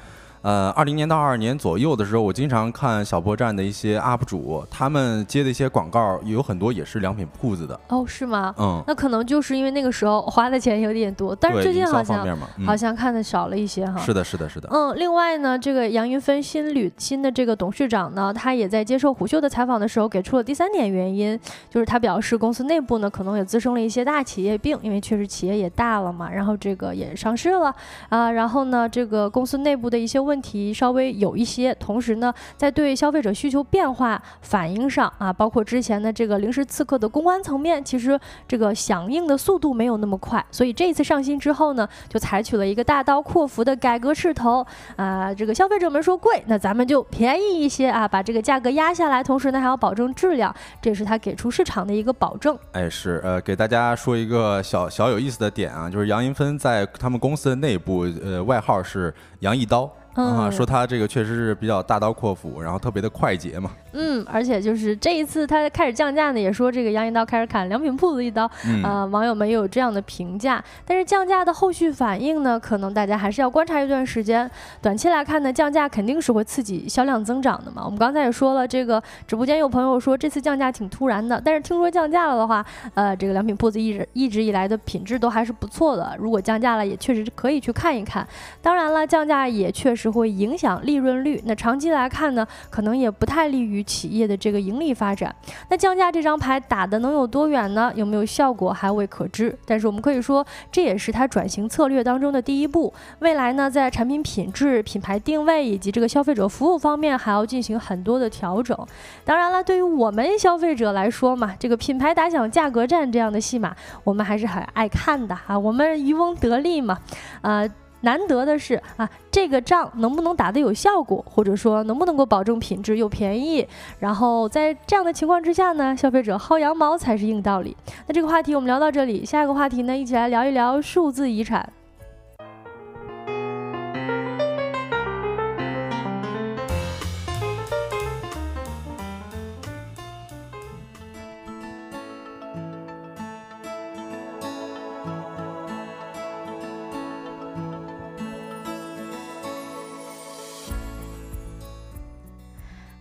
呃，二零年到二二年左右的时候，我经常看小破站的一些 UP 主，他们接的一些广告，有很多也是良品铺子的。哦，是吗？嗯，那可能就是因为那个时候花的钱有点多，但是最近好像好像看的少了一些哈。是的，是的，是的。嗯，另外呢，这个杨云芬新旅新的这个董事长呢，他也在接受虎嗅的采访的时候给出了第三点原因，就是他表示公司内部呢可能也滋生了一些大企业病，因为确实企业也大了嘛，然后这个也上市了啊，然后呢，这个公司内部的一些问问题稍微。有一些，同时呢，在对消费者需求变化反应上啊，包括之前的这个零食刺客的公关层面，其实这个响应的速度没有那么快，所以这一次上新之后呢，就采取了一个大刀阔斧的改革势头啊。这个消费者们说贵，那咱们就便宜一些啊，把这个价格压下来，同时呢还要保证质量，这是他给出市场的一个保证。哎，是呃，给大家说一个小小有意思的点啊，就是杨银芬在他们公司的内部，呃，外号是杨一刀。啊，说他这个确实是比较大刀阔斧，然后特别的快捷嘛。嗯，而且就是这一次他开始降价呢，也说这个杨一刀开始砍良品铺子一刀。啊，网友们也有这样的评价。但是降价的后续反应呢，可能大家还是要观察一段时间。短期来看呢，降价肯定是会刺激销量增长的嘛。我们刚才也说了，这个直播间有朋友说这次降价挺突然的，但是听说降价了的话，呃，这个良品铺子一直一直以来的品质都还是不错的。如果降价了，也确实可以去看一看。当然了，降价也确实。会影响利润率，那长期来看呢，可能也不太利于企业的这个盈利发展。那降价这张牌打的能有多远呢？有没有效果还未可知。但是我们可以说，这也是它转型策略当中的第一步。未来呢，在产品品质、品牌定位以及这个消费者服务方面，还要进行很多的调整。当然了，对于我们消费者来说嘛，这个品牌打响价格战这样的戏码，我们还是很爱看的啊。我们渔翁得利嘛，呃。难得的是啊，这个仗能不能打得有效果，或者说能不能够保证品质又便宜？然后在这样的情况之下呢，消费者薅羊毛才是硬道理。那这个话题我们聊到这里，下一个话题呢，一起来聊一聊数字遗产。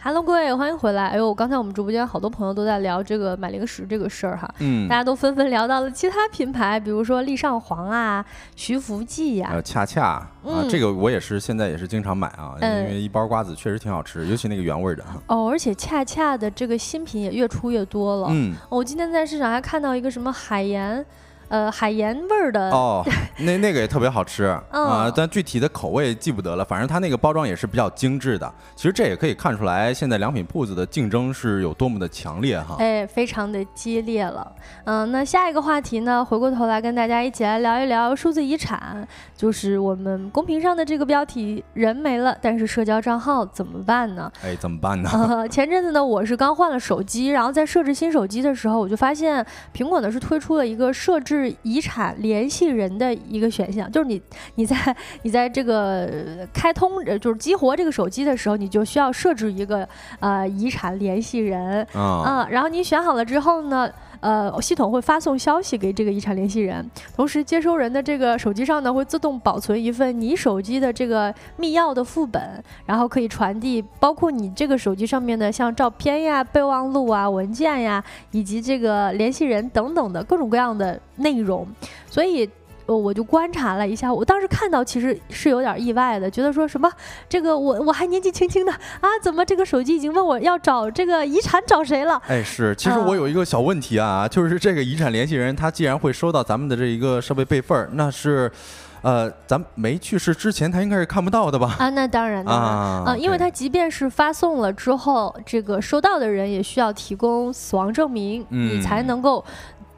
Hello，各位，欢迎回来。哎呦，刚才我们直播间好多朋友都在聊这个买零食这个事儿哈，嗯，大家都纷纷聊到了其他品牌，比如说利上皇啊、徐福记呀，还有恰恰啊，这个我也是现在也是经常买啊，因为一包瓜子确实挺好吃，尤其那个原味的哈。哦，而且恰恰的这个新品也越出越多了。嗯，我今天在市场还看到一个什么海盐。呃海盐味儿的哦，那那个也特别好吃 啊，但具体的口味记不得了。反正它那个包装也是比较精致的。其实这也可以看出来，现在良品铺子的竞争是有多么的强烈哈。哎，非常的激烈了。嗯，那下一个话题呢，回过头来跟大家一起来聊一聊数字遗产，就是我们公屏上的这个标题“人没了，但是社交账号怎么办呢？”哎，怎么办呢？前阵子呢，我是刚换了手机，然后在设置新手机的时候，我就发现苹果呢是推出了一个设置遗产联系人的一个选项，就是你你在你在这个开通就是激活这个手机的时候，你就需要设置一个呃遗产联系人啊，然后你选好了之后呢。呃，系统会发送消息给这个遗产联系人，同时接收人的这个手机上呢会自动保存一份你手机的这个密钥的副本，然后可以传递包括你这个手机上面的像照片呀、备忘录啊、文件呀，以及这个联系人等等的各种各样的内容，所以。呃，我就观察了一下，我当时看到其实是有点意外的，觉得说什么这个我我还年纪轻轻的啊，怎么这个手机已经问我要找这个遗产找谁了？哎，是，其实我有一个小问题啊，就是这个遗产联系人他既然会收到咱们的这一个设备备份，那是，呃，咱没去世之前他应该是看不到的吧？啊，那当然 的啊，因为他即便是发送了之后，这个收到的人也需要提供死亡证明，你才能够。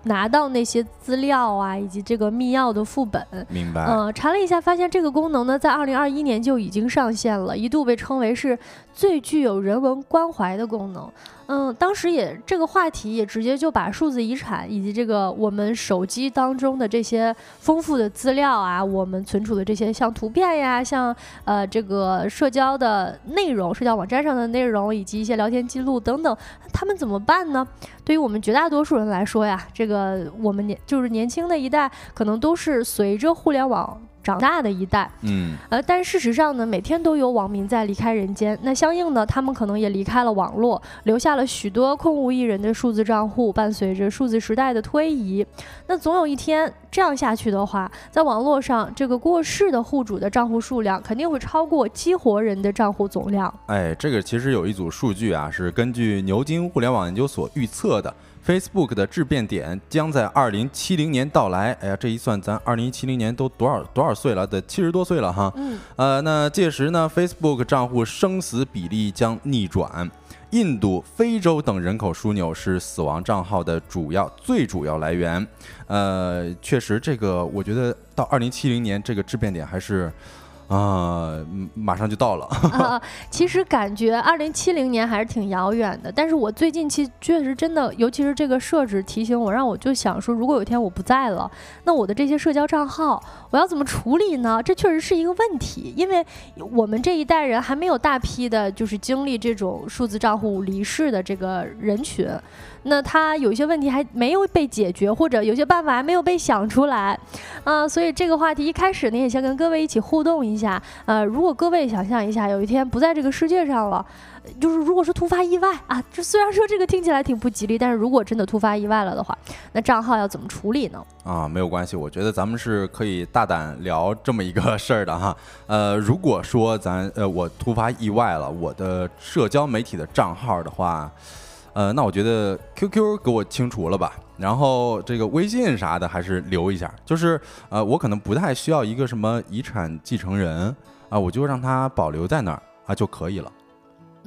拿到那些资料啊，以及这个密钥的副本。明白。嗯，查了一下，发现这个功能呢，在二零二一年就已经上线了，一度被称为是最具有人文关怀的功能。嗯，当时也这个话题也直接就把数字遗产以及这个我们手机当中的这些丰富的资料啊，我们存储的这些像图片呀，像呃这个社交的内容、社交网站上的内容，以及一些聊天记录等等，他们怎么办呢？对于我们绝大多数人来说呀，这个我们年就是年轻的一代，可能都是随着互联网。长大的一代，嗯，呃，但事实上呢，每天都有网民在离开人间。那相应的，他们可能也离开了网络，留下了许多空无一人的数字账户。伴随着数字时代的推移，那总有一天这样下去的话，在网络上这个过世的户主的账户数量肯定会超过激活人的账户总量。哎，这个其实有一组数据啊，是根据牛津互联网研究所预测的。Facebook 的质变点将在二零七零年到来。哎呀，这一算，咱二零七零年都多少多少岁了？得七十多岁了哈。嗯。呃，那届时呢，Facebook 账户生死比例将逆转。印度、非洲等人口枢纽是死亡账号的主要、最主要来源。呃，确实，这个我觉得到二零七零年这个质变点还是。啊，马上就到了。其实感觉二零七零年还是挺遥远的，但是我最近其实确实真的，尤其是这个设置提醒我，让我就想说，如果有一天我不在了，那我的这些社交账号我要怎么处理呢？这确实是一个问题，因为我们这一代人还没有大批的，就是经历这种数字账户离世的这个人群。那他有些问题还没有被解决，或者有些办法还没有被想出来，啊，所以这个话题一开始呢，也先跟各位一起互动一。下呃，如果各位想象一下，有一天不在这个世界上了，就是如果是突发意外啊，这虽然说这个听起来挺不吉利，但是如果真的突发意外了的话，那账号要怎么处理呢？啊，没有关系，我觉得咱们是可以大胆聊这么一个事儿的哈。呃，如果说咱呃我突发意外了，我的社交媒体的账号的话。呃，那我觉得 QQ 给我清除了吧，然后这个微信啥的还是留一下。就是呃，我可能不太需要一个什么遗产继承人啊，我就让他保留在那儿啊就可以了。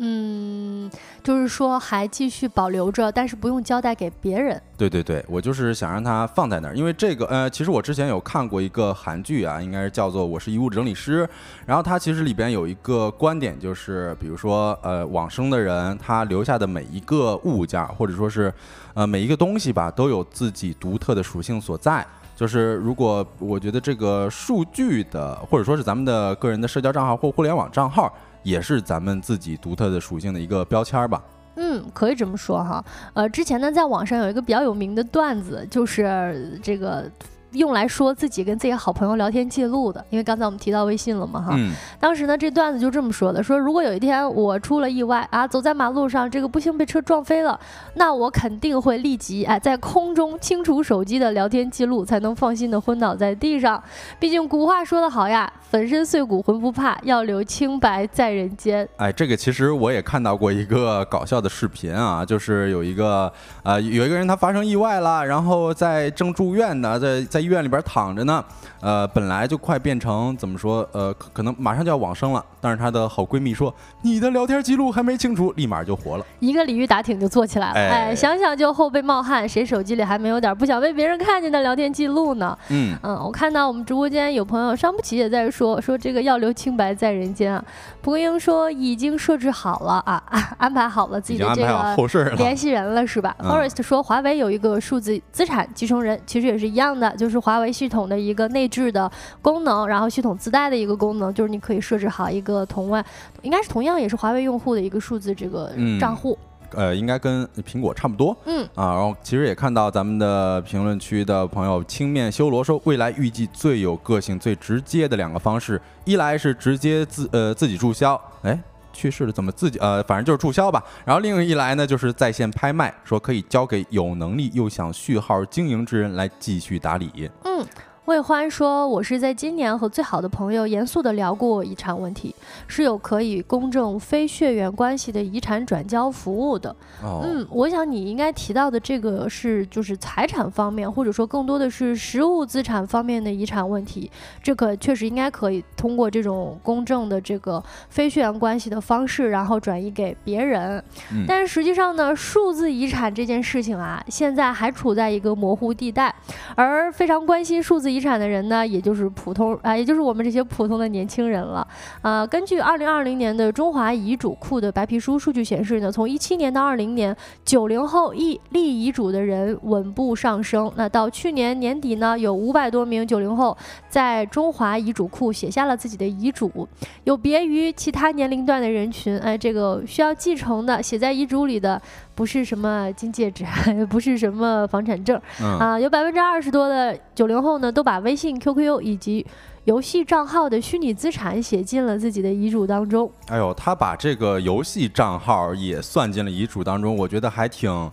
嗯，就是说还继续保留着，但是不用交代给别人。对对对，我就是想让它放在那儿，因为这个呃，其实我之前有看过一个韩剧啊，应该是叫做《我是遗物整理师》，然后它其实里边有一个观点，就是比如说呃，往生的人他留下的每一个物件或者说是呃每一个东西吧，都有自己独特的属性所在。就是如果我觉得这个数据的，或者说是咱们的个人的社交账号或互联网账号。也是咱们自己独特的属性的一个标签吧。嗯，可以这么说哈。呃，之前呢，在网上有一个比较有名的段子，就是这个用来说自己跟自己好朋友聊天记录的，因为刚才我们提到微信了嘛，哈。嗯当时呢，这段子就这么说的：说如果有一天我出了意外啊，走在马路上，这个不幸被车撞飞了，那我肯定会立即哎在空中清除手机的聊天记录，才能放心的昏倒在地上。毕竟古话说得好呀，粉身碎骨浑不怕，要留清白在人间。哎，这个其实我也看到过一个搞笑的视频啊，就是有一个呃有一个人他发生意外了，然后在正住院呢，在在医院里边躺着呢，呃，本来就快变成怎么说，呃，可可能马上就要往生了，但是她的好闺蜜说你的聊天记录还没清除，立马就活了。一个鲤鱼打挺就坐起来了，哎哎，想想就后背冒汗，谁手机里还没有点不想被别人看见的聊天记录呢？嗯，嗯，我看到我们直播间有朋友伤不起也在说说这个要留清白在人间啊。蒲公英说已经设置好了啊，啊 安排好了自己的这个后事。联系人了是吧、嗯 f o r e s t 说华为有一个数字资产继承人，其实也是一样的，就是华为系统的一个内置的功能，然后系统自带的一个功能，就是你可以设置好一个同外，应该是同样也是华为用户的一个数字这个嗯账户。呃，应该跟苹果差不多。嗯啊，然后其实也看到咱们的评论区的朋友青面修罗说，未来预计最有个性、最直接的两个方式，一来是直接自呃自己注销，哎。去世了怎么自己呃，反正就是注销吧。然后另一来呢，就是在线拍卖，说可以交给有能力又想续号经营之人来继续打理。嗯。魏欢说：“我是在今年和最好的朋友严肃地聊过遗产问题，是有可以公证非血缘关系的遗产转交服务的。哦，嗯，我想你应该提到的这个是就是财产方面，或者说更多的是实物资产方面的遗产问题。这个确实应该可以通过这种公证的这个非血缘关系的方式，然后转移给别人。嗯但是实际上呢，数字遗产这件事情啊，现在还处在一个模糊地带，而非常关心数字遗产的人呢，也就是普通啊、也就是我们这些普通的年轻人了。呃，根据二零二零年的中华遗嘱库的白皮书数据显示呢，从一七年到二零年，九零后立立遗嘱的人稳步上升。那到去年年底呢，有五百多名九零后在中华遗嘱库写下了自己的遗嘱，有别于其他年龄段的人群，哎，这个需要继承的写在遗嘱里的不是什么金戒指，不是什么房产证嗯啊，有百分之二十多的九零后呢，都把微信、QQ 以及游戏账号的虚拟资产写进了自己的遗嘱当中。哎呦，他把这个游戏账号也算进了遗嘱当中，我觉得还挺。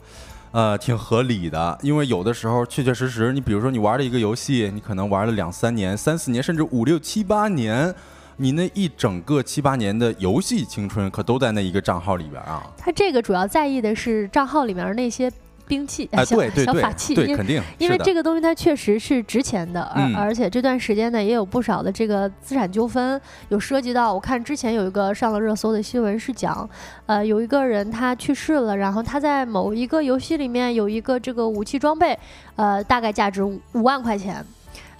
呃，挺合理的，因为有的时候确确实实，你比如说你玩了一个游戏，你可能玩了两三年、三四年，甚至五六七八年，你那一整个七八年的游戏青春可都在那一个账号里边啊！他这个主要在意的是账号里面那些兵器、哎，小对对对小法器，对，因为肯定因为这个东西它确实是值钱的，而、嗯。而且这段时间呢也有不少的这个资产纠纷，有涉及到我看之前有一个上了热搜的新闻是讲，呃有一个人他去世了，然后他在某一个游戏里面有一个这个武器装备，呃大概价值五五万块钱，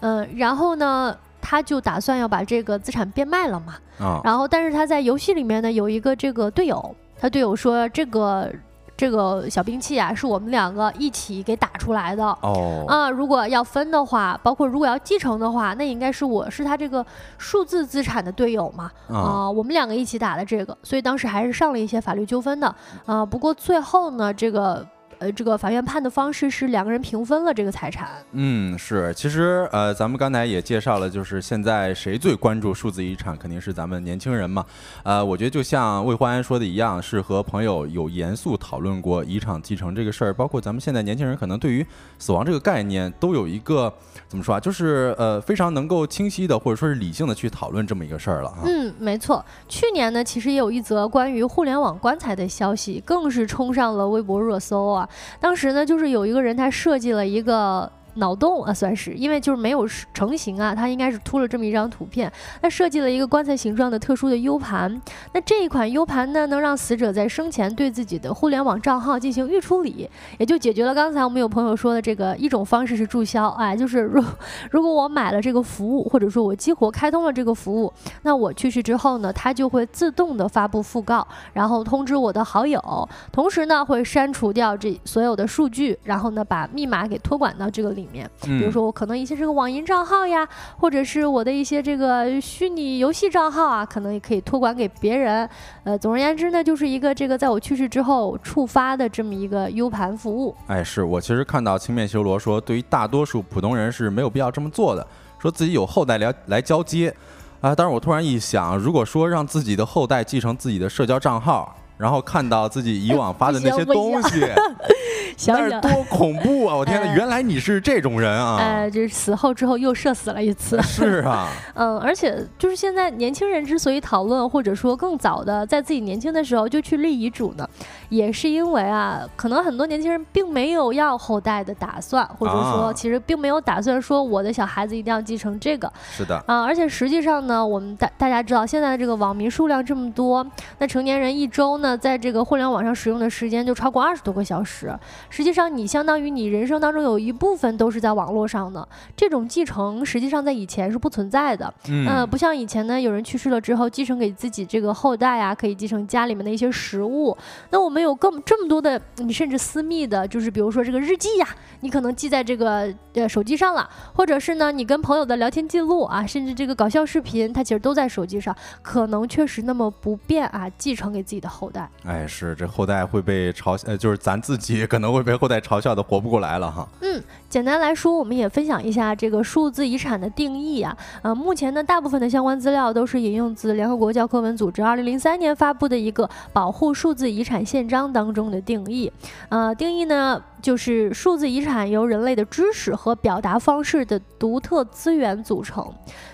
嗯、然后呢他就打算要把这个资产变卖了嘛，啊，然后但是他在游戏里面呢有一个这个队友，他队友说这个这个小兵器啊是我们两个一起给打出来的。哦，啊，如果要分的话，包括如果要继承的话，那应该是我是他这个数字资产的队友嘛，啊、啊，我们两个一起打的这个，所以当时还是上了一些法律纠纷的，啊、不过最后呢，这个呃，这个法院判的方式是两个人平分了这个财产，嗯，是，其实呃，咱们刚才也介绍了，就是现在谁最关注数字遗产，肯定是咱们年轻人嘛。呃，我觉得就像魏欢安说的一样，是和朋友有严肃讨论过遗产继承这个事儿，包括咱们现在年轻人可能对于死亡这个概念都有一个怎么说啊，就是呃非常能够清晰的或者说是理性的去讨论这么一个事儿了啊。嗯，没错。去年呢，其实也有一则关于互联网棺材的消息，更是冲上了微博热搜啊。当时呢，就是有一个人他设计了一个。脑洞啊，算是，因为就是没有成型啊，它应该是秃了这么一张图片。它设计了一个棺材形状的特殊的 U 盘。那这一款 U 盘呢，能让死者在生前对自己的互联网账号进行预处理，也就解决了刚才我们有朋友说的这个一种方式是注销，哎，就是如 如果我买了这个服务，或者说我激活开通了这个服务，那我去世之后呢，它就会自动的发布讣告，然后通知我的好友，同时呢会删除掉这所有的数据，然后呢把密码给托管到这个里里面，比如说我可能一些这个网银账号呀，或者是我的一些这个虚拟游戏账号啊，可能也可以托管给别人。呃，总而言之呢，就是一个这个在我去世之后触发的这么一个 U 盘服务。哎，是我其实看到青面修罗说，对于大多数普通人是没有必要这么做的，说自己有后代来来交接。啊，但是我突然一想，如果说让自己的后代继承自己的社交账号。然后看到自己以往发的那些东西，但是多恐怖啊！我天哪，原来你是这种人啊！哎，就是死后之后又社死了一次。是啊，嗯，而且就是现在年轻人之所以讨论，或者说更早的在自己年轻的时候就去立遗嘱呢，也是因为啊，可能很多年轻人并没有要后代的打算，或者说其实并没有打算说我的小孩子一定要继承这个。是的，啊，而且实际上呢，我们大大家知道现在的这个网民数量这么多，那成年人一周呢？在这个互联网上使用的时间就超过二十多个小时，实际上你相当于你人生当中有一部分都是在网络上的。这种继承实际上在以前是不存在的，嗯，不像以前呢，有人去世了之后继承给自己这个后代啊，可以继承家里面的一些食物。那我们有更这么多的，你甚至私密的，就是比如说这个日记呀，你可能记在这个呃手机上了，或者是呢你跟朋友的聊天记录啊，甚至这个搞笑视频，它其实都在手机上，可能确实那么不便啊，继承给自己的后代。哎，是这后代会被嘲笑，呃，就是咱自己 可能会被后代嘲笑的活不过来了哈。嗯，简单来说，我们也分享一下这个数字遗产的定义啊。呃，目前呢，大部分的相关资料都是引用自联合国教科文组织二零零三年发布的一个保护数字遗产宪章当中的定义。呃，定义呢。就是数字遗产由人类的知识和表达方式的独特资源组成。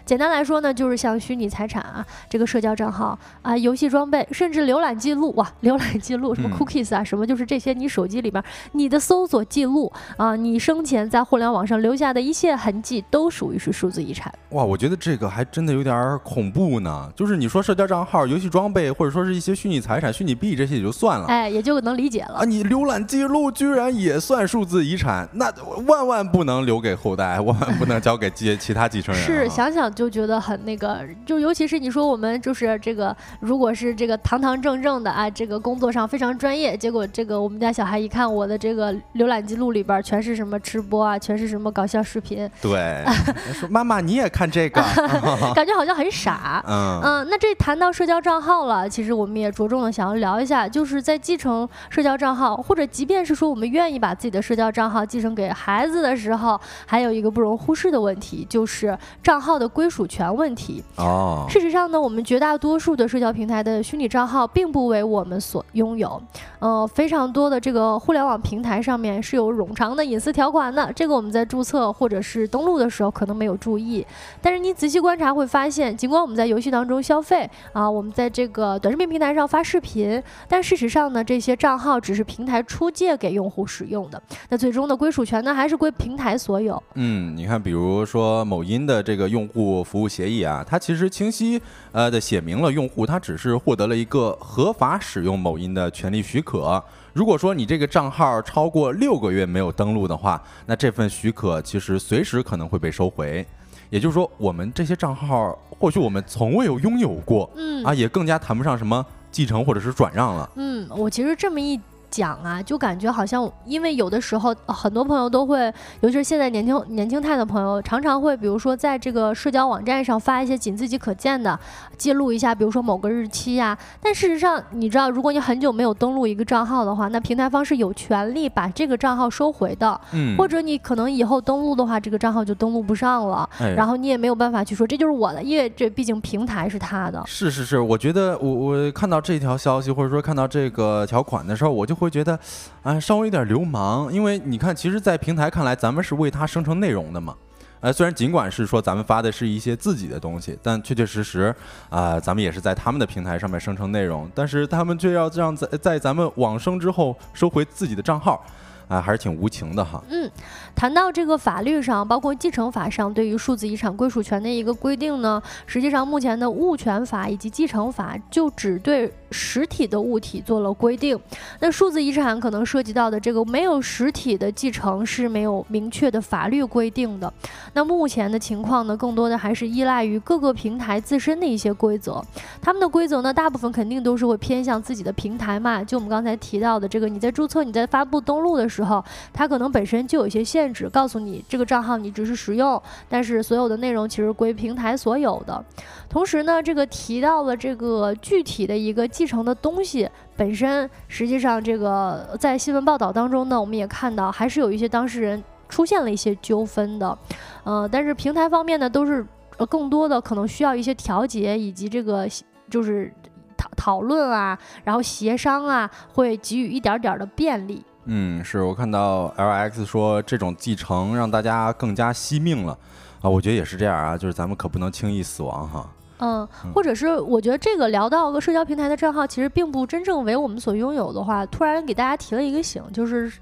简单来说呢，就是像虚拟财产啊，这个社交账号啊，游戏装备，甚至浏览记录哇，浏览记录什么 cookies 啊，什么就是这些你手机里边你的搜索记录啊，你生前在互联网上留下的一切痕迹，都属于是数字遗产。哇，我觉得这个还真的有点恐怖呢。就是你说社交账号、游戏装备，或者说是一些虚拟财产、虚拟币这些也就算了，哎，也就能理解了啊。你浏览记录居然也。算数字遗产，那万万不能留给后代，万万不能交给接 其他继承人。是想想就觉得很那个，就尤其是你说我们就是这个，如果是这个堂堂正正的啊，这个工作上非常专业，结果这个我们家小孩一看我的这个浏览记录里边全是什么吃播啊，全是什么搞笑视频，对，说妈妈你也看这个，感觉好像很傻。嗯嗯，那这谈到社交账号了，其实我们也着重的想要聊一下，就是在继承社交账号，或者即便是说我们愿意。把自己的社交账号继承给孩子的时候，还有一个不容忽视的问题，就是账号的归属权问题。哦，事实上呢，我们绝大多数的社交平台的虚拟账号并不为我们所拥有。呃，非常多的这个互联网平台上面是有冗长的隐私条款的，这个我们在注册或者是登录的时候可能没有注意。但是你仔细观察会发现，尽管我们在游戏当中消费啊，我们在这个短视频平台上发视频，但事实上呢，这些账号只是平台出借给用户使用。用的那最终的归属权呢，还是归平台所有。嗯，你看，比如说某音的这个用户服务协议啊，它其实清晰呃的写明了，用户他只是获得了一个合法使用某音的权利许可。如果说你这个账号超过六个月没有登录的话，那这份许可其实随时可能会被收回。也就是说，我们这些账号或许我们从未有拥有过，嗯啊，也更加谈不上什么继承或者是转让了。嗯，我其实这么一。讲啊，就感觉好像，因为有的时候很多朋友都会，尤其是现在年轻年轻态的朋友，常常会，比如说在这个社交网站上发一些仅自己可见的，记录一下，比如说某个日期呀。但事实上，你知道，如果你很久没有登录一个账号的话，那平台方是有权利把这个账号收回的。嗯。或者你可能以后登录的话，这个账号就登录不上了，然后你也没有办法去说这就是我的，因为这毕竟平台是他的。是是是，我觉得我我看到这条消息或者说看到这个条款的时候，我就会。会觉得，啊，稍微有点流氓，因为你看，其实，在平台看来，咱们是为他生成内容的嘛。呃，虽然尽管是说咱们发的是一些自己的东西，但确确实实，啊，咱们也是在他们的平台上面生成内容，但是他们却要这样在在咱们往生之后收回自己的账号。啊，还是挺无情的哈。嗯，谈到这个法律上，包括继承法上对于数字遗产归属权的一个规定呢，实际上目前的物权法以及继承法就只对实体的物体做了规定。那数字遗产可能涉及到的这个没有实体的继承是没有明确的法律规定的。那目前的情况呢，更多的还是依赖于各个平台自身的一些规则。他们的规则呢，大部分肯定都是会偏向自己的平台嘛。就我们刚才提到的这个，你在注册、你在发布登录的时候，它可能本身就有一些限制，告诉你这个账号你只是使用，但是所有的内容其实归平台所有的。同时呢，这个提到了这个具体的一个继承的东西本身，实际上这个在新闻报道当中呢，我们也看到还是有一些当事人出现了一些纠纷的，呃，但是平台方面呢，都是更多的可能需要一些调节以及这个就是讨讨论啊，然后协商啊，会给予一点点的便利。嗯，是我看到 L X 说这种继承让大家更加惜命了。啊，我觉得也是这样啊，就是咱们可不能轻易死亡哈。嗯，或者是我觉得这个聊到个社交平台的账号，其实并不真正为我们所拥有的话，突然给大家提了一个醒，就是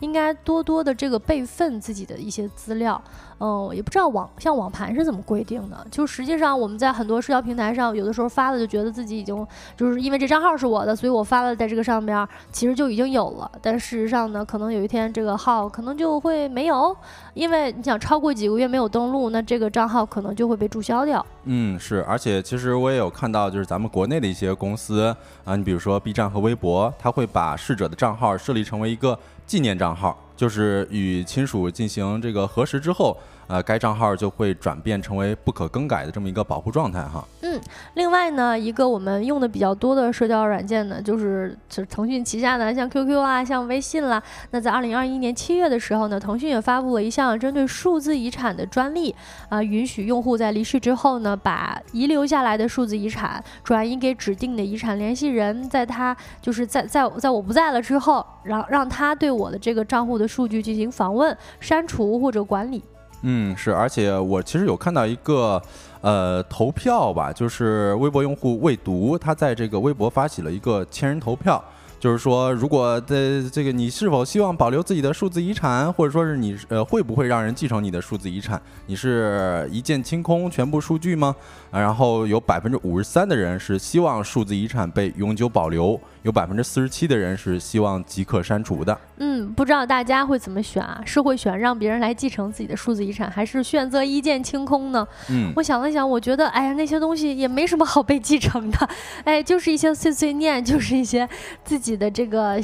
应该多多的这个备份自己的一些资料。嗯，也不知道网像网盘是怎么规定的。就实际上我们在很多社交平台上，有的时候发了就觉得自己已经就是因为这账号是我的，所以我发了在这个上边，其实就已经有了。但事实上呢，可能有一天这个号可能就会没有，因为你想超过几个月没有登录，那这个账号可能就会被注销掉。嗯，是，而且其实我也有看到，就是咱们国内的一些公司啊，你比如说 B 站和微博，它会把逝者的账号设立成为一个纪念账号，就是与亲属进行这个核实之后。呃，该账号就会转变成为不可更改的这么一个保护状态哈。嗯，另外呢，一个我们用的比较多的社交软件呢，就是就是腾讯旗下的像 QQ 啊，像微信啦。那在二零二一年七月的时候呢，腾讯也发布了一项针对数字遗产的专利啊，允许用户在离世之后呢，把遗留下来的数字遗产转移给指定的遗产联系人，在他就是在在在我不在了之后，让让他对我的这个账户的数据进行访问、删除或者管理。嗯，是，而且我其实有看到一个，呃，投票吧，就是微博用户未读，他在这个微博发起了一个千人投票。就是说，如果在这个你是否希望保留自己的数字遗产，或者说是你呃会不会让人继承你的数字遗产？你是一键清空全部数据吗？啊，然后有百分之五十三的人是希望数字遗产被永久保留，有百分之四十七的人是希望即刻删除的。嗯，不知道大家会怎么选啊？是会选让别人来继承自己的数字遗产，还是选择一键清空呢？嗯，我想了想，我觉得，哎呀，那些东西也没什么好被继承的，哎，就是一些碎碎念，就是一些自己。的这个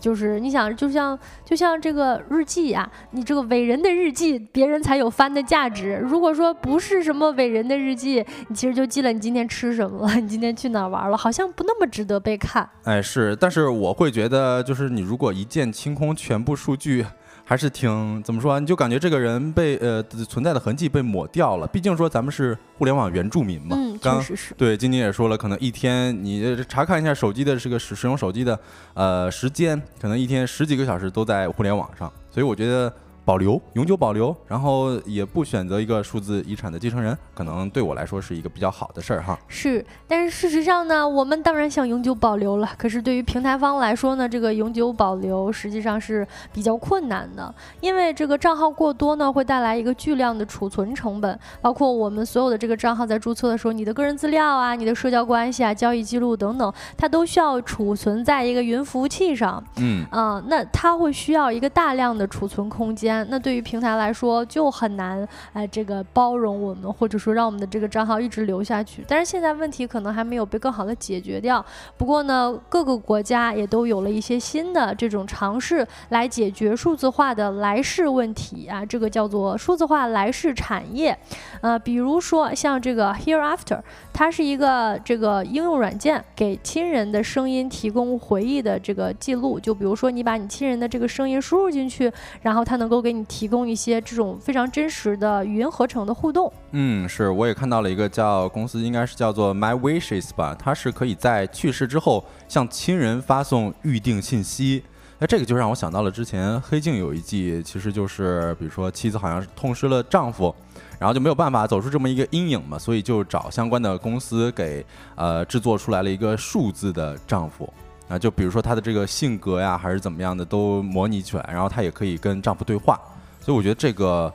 就是你想，就像就像这个日记啊，你这个伟人的日记，别人才有翻的价值。如果说不是什么伟人的日记，你其实就记了你今天吃什么了，你今天去哪玩了，好像不那么值得被看。哎，是，但是我会觉得，就是你如果一键清空全部数据。还是挺怎么说？你就感觉这个人被呃存在的痕迹被抹掉了。毕竟说咱们是互联网原住民嘛。嗯，确实是。对，晶晶也说了，可能一天你查看一下手机的这个使使用手机的呃时间，可能一天十几个小时都在互联网上。所以我觉得。保留，永久保留，然后也不选择一个数字遗产的继承人，可能对我来说是一个比较好的事儿哈。是，但是事实上呢，我们当然想永久保留了，可是对于平台方来说呢，这个永久保留实际上是比较困难的，因为这个账号过多呢，会带来一个巨量的储存成本，包括我们所有的这个账号在注册的时候，你的个人资料啊、你的社交关系啊、交易记录等等，它都需要储存在一个云服务器上。嗯啊，那它会需要一个大量的储存空间。那对于平台来说就很难，哎，这个包容我们，或者说让我们的这个账号一直留下去。但是现在问题可能还没有被更好的解决掉。不过呢，各个国家也都有了一些新的这种尝试来解决数字化的来世问题啊，这个叫做数字化来世产业。呃，比如说像这个 Hereafter，它是一个这个应用软件，给亲人的声音提供回忆的这个记录。就比如说你把你亲人的这个声音输入进去，然后它能够给。你提供一些这种非常真实的语音合成的互动。嗯，是，我也看到了一个叫公司，应该是叫做 My Wishes 吧，它是可以在去世之后向亲人发送预定信息。那这个就让我想到了之前《黑镜》有一季，其实就是比如说妻子好像是痛失了丈夫，然后就没有办法走出这么一个阴影嘛，所以就找相关的公司给呃制作出来了一个数字的丈夫。啊，就比如说她的这个性格呀，还是怎么样的，都模拟起来，然后她也可以跟丈夫对话，所以我觉得这个，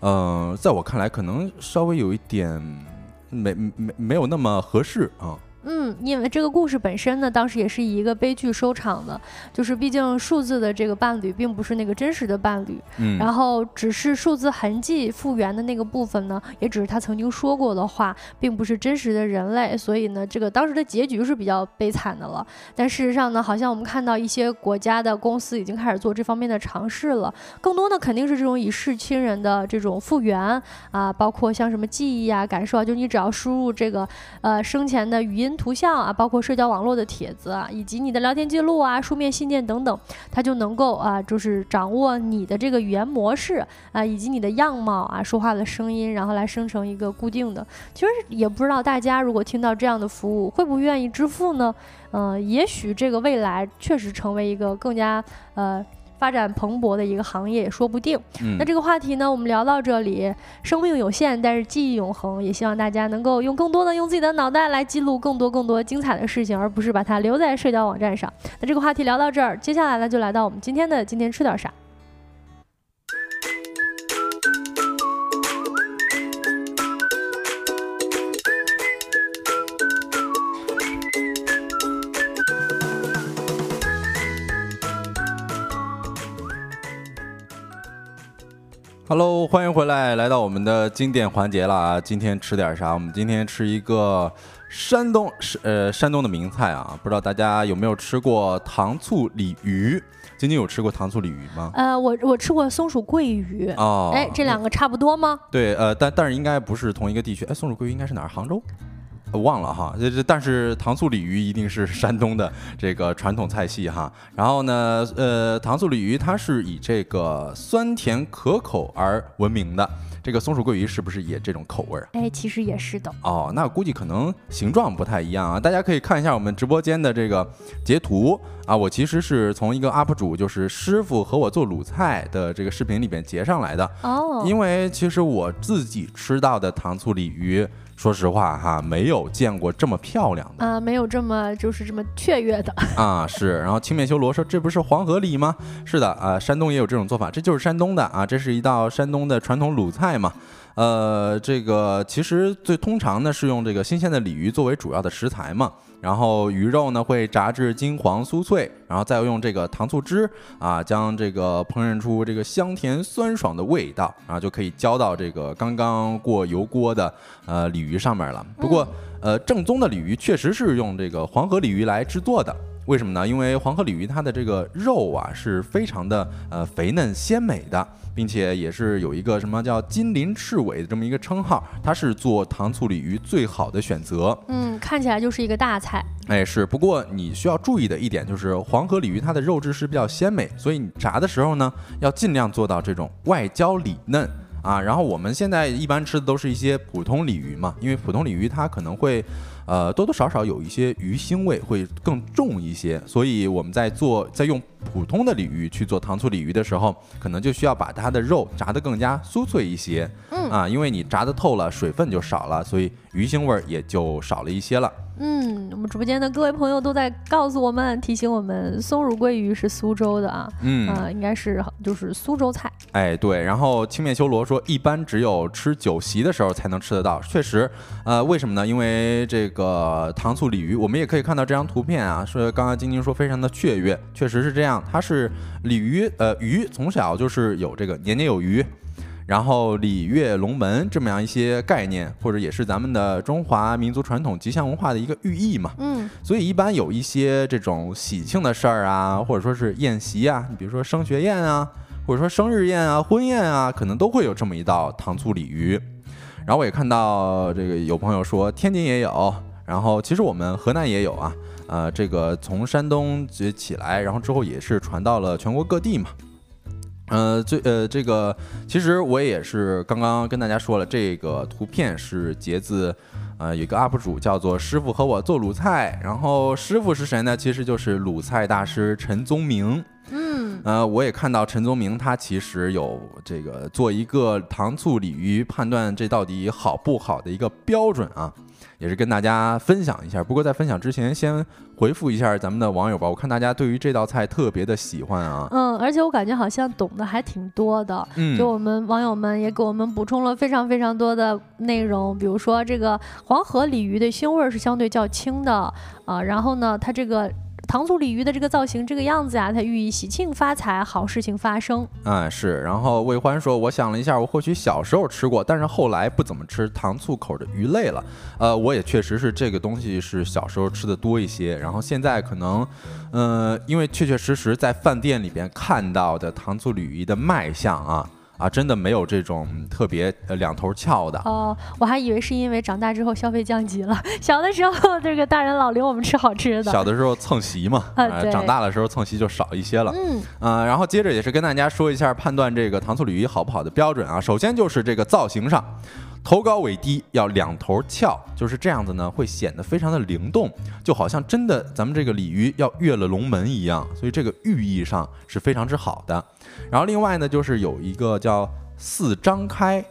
嗯，在我看来，可能稍微有一点没没没有那么合适啊。嗯。嗯，因为这个故事本身呢，当时也是以一个悲剧收场的，就是毕竟数字的这个伴侣并不是那个真实的伴侣，嗯，然后只是数字痕迹复原的那个部分呢，也只是他曾经说过的话，并不是真实的人类，所以呢，这个当时的结局是比较悲惨的了。但事实上呢，好像我们看到一些国家的公司已经开始做这方面的尝试了，更多的肯定是这种以视亲人的这种复原啊，包括像什么记忆啊、感受啊，就你只要输入这个呃生前的语音、图像啊，包括社交网络的帖子啊，以及你的聊天记录啊、书面信件等等，它就能够啊，就是掌握你的这个语言模式啊，以及你的样貌啊、说话的声音，然后来生成一个固定的。其实也不知道大家如果听到这样的服务，会不会愿意支付呢？嗯，也许这个未来确实成为一个更加呃。发展蓬勃的一个行业也说不定。那这个话题呢，我们聊到这里，生命有限，但是记忆永恒。也希望大家能够用更多的用自己的脑袋来记录更多更多精彩的事情，而不是把它留在社交网站上。那这个话题聊到这儿，接下来呢，就来到我们今天的今天吃点啥。Hello，欢迎回来，来到我们的经典环节了啊！今天吃点啥？我们今天吃一个山东，是呃山东的名菜啊！不知道大家有没有吃过糖醋鲤鱼？晶晶有吃过糖醋鲤鱼吗？呃，我我吃过松鼠桂鱼哦，哎，这两个差不多吗？对，呃，但但是应该不是同一个地区。哎，松鼠桂鱼应该是哪儿？杭州？忘了哈，这这但是糖醋鲤鱼一定是山东的这个传统菜系哈。然后呢，呃，糖醋鲤鱼它是以这个酸甜可口而闻名的。这个松鼠桂鱼是不是也这种口味儿？哎，其实也是的。哦，那估计可能形状不太一样啊。大家可以看一下我们直播间的这个截图啊。我其实是从一个 UP 主，就是师傅和我做卤菜的这个视频里边截上来的。哦。因为其实我自己吃到的糖醋鲤鱼。说实话哈，没有见过这么漂亮的啊，没有这么就是这么雀跃的啊。是，然后青面修罗说这不是黄河鲤吗？是的啊，山东也有这种做法，这就是山东的啊，这是一道山东的传统鲁菜嘛。呃，这个其实最通常呢是用这个新鲜的鲤鱼作为主要的食材嘛。然后鱼肉呢会炸至金黄酥脆，然后再用这个糖醋汁啊，将这个烹饪出这个香甜酸爽的味道，然后就可以浇到这个刚刚过油锅的呃鲤鱼上面了。不过呃正宗的鲤鱼确实是用这个黄河鲤鱼来制作的。为什么呢？因为黄河鲤鱼它的这个肉啊是非常的呃肥嫩鲜美的，并且也是有一个什么叫金鳞赤尾的这么一个称号，它是做糖醋鲤鱼最好的选择。嗯，看起来就是一个大菜。哎，是。不过你需要注意的一点就是黄河鲤鱼它的肉质是比较鲜美，所以你炸的时候呢要尽量做到这种外焦里嫩啊。然后我们现在一般吃的都是一些普通鲤鱼嘛，因为普通鲤鱼它可能会。呃，多多少少有一些鱼腥味会更重一些，所以我们在做在用普通的鲤鱼去做糖醋鲤鱼的时候，可能就需要把它的肉炸得更加酥脆一些。嗯啊，因为你炸得透了，水分就少了，所以鱼腥味儿也就少了一些了。嗯，我们直播间的各位朋友都在告诉我们，提醒我们，松乳桂鱼是苏州的啊，嗯啊，应该是就是苏州菜。哎，对。然后青面修罗说，一般只有吃酒席的时候才能吃得到。确实，呃，为什么呢？因为这个糖醋鲤鱼，我们也可以看到这张图片啊，说刚刚晶晶说非常的雀跃，确实是这样。它是鲤鱼，呃，鱼从小就是有这个年年有余。然后鲤跃龙门这么样一些概念，或者也是咱们的中华民族传统吉祥文化的一个寓意嘛。嗯，所以一般有一些这种喜庆的事儿啊，或者说是宴席啊，你比如说升学宴啊，或者说生日宴啊、婚宴啊，可能都会有这么一道糖醋鲤鱼。然后我也看到这个有朋友说天津也有，然后其实我们河南也有啊。呃，这个从山东起来，然后之后也是传到了全国各地嘛。呃，最呃，这个其实我也是刚刚跟大家说了，这个图片是截自，呃，有个 UP 主叫做师傅和我做鲁菜，然后师傅是谁呢？其实就是鲁菜大师陈宗明。嗯。嗯，呃，我也看到陈宗明他其实有这个做一个糖醋鲤鱼判断这到底好不好的一个标准啊。也是跟大家分享一下，不过在分享之前，先回复一下咱们的网友吧。我看大家对于这道菜特别的喜欢啊，嗯，而且我感觉好像懂得还挺多的。嗯，就我们网友们也给我们补充了非常非常多的内容，比如说这个黄河鲤鱼的腥味儿是相对较轻的啊，然后呢，它这个。糖醋鲤鱼的这个造型，这个样子呀，它寓意喜庆发财，好事情发生。哎，是。然后魏欢说，我想了一下，我或许小时候吃过，但是后来不怎么吃糖醋口的鱼类了。呃，我也确实是这个东西是小时候吃的多一些，然后现在可能，嗯，因为确确实实在饭店里边看到的糖醋鲤鱼的卖相啊。啊，真的没有这种特别呃两头翘的哦，我还以为是因为长大之后消费降级了。小的时候这个大人老领我们吃好吃的，小的时候蹭席嘛，啊，长大的时候蹭席就少一些了。嗯，啊，然后接着也是跟大家说一下判断这个糖醋鲤鱼好不好的标准啊，首先就是这个造型上。头高尾低，要两头翘，就是这样子呢，会显得非常的灵动，就好像真的咱们这个鲤鱼要跃了龙门一样，所以这个寓意上是非常之好的。然后另外呢，就是有一个叫四张开，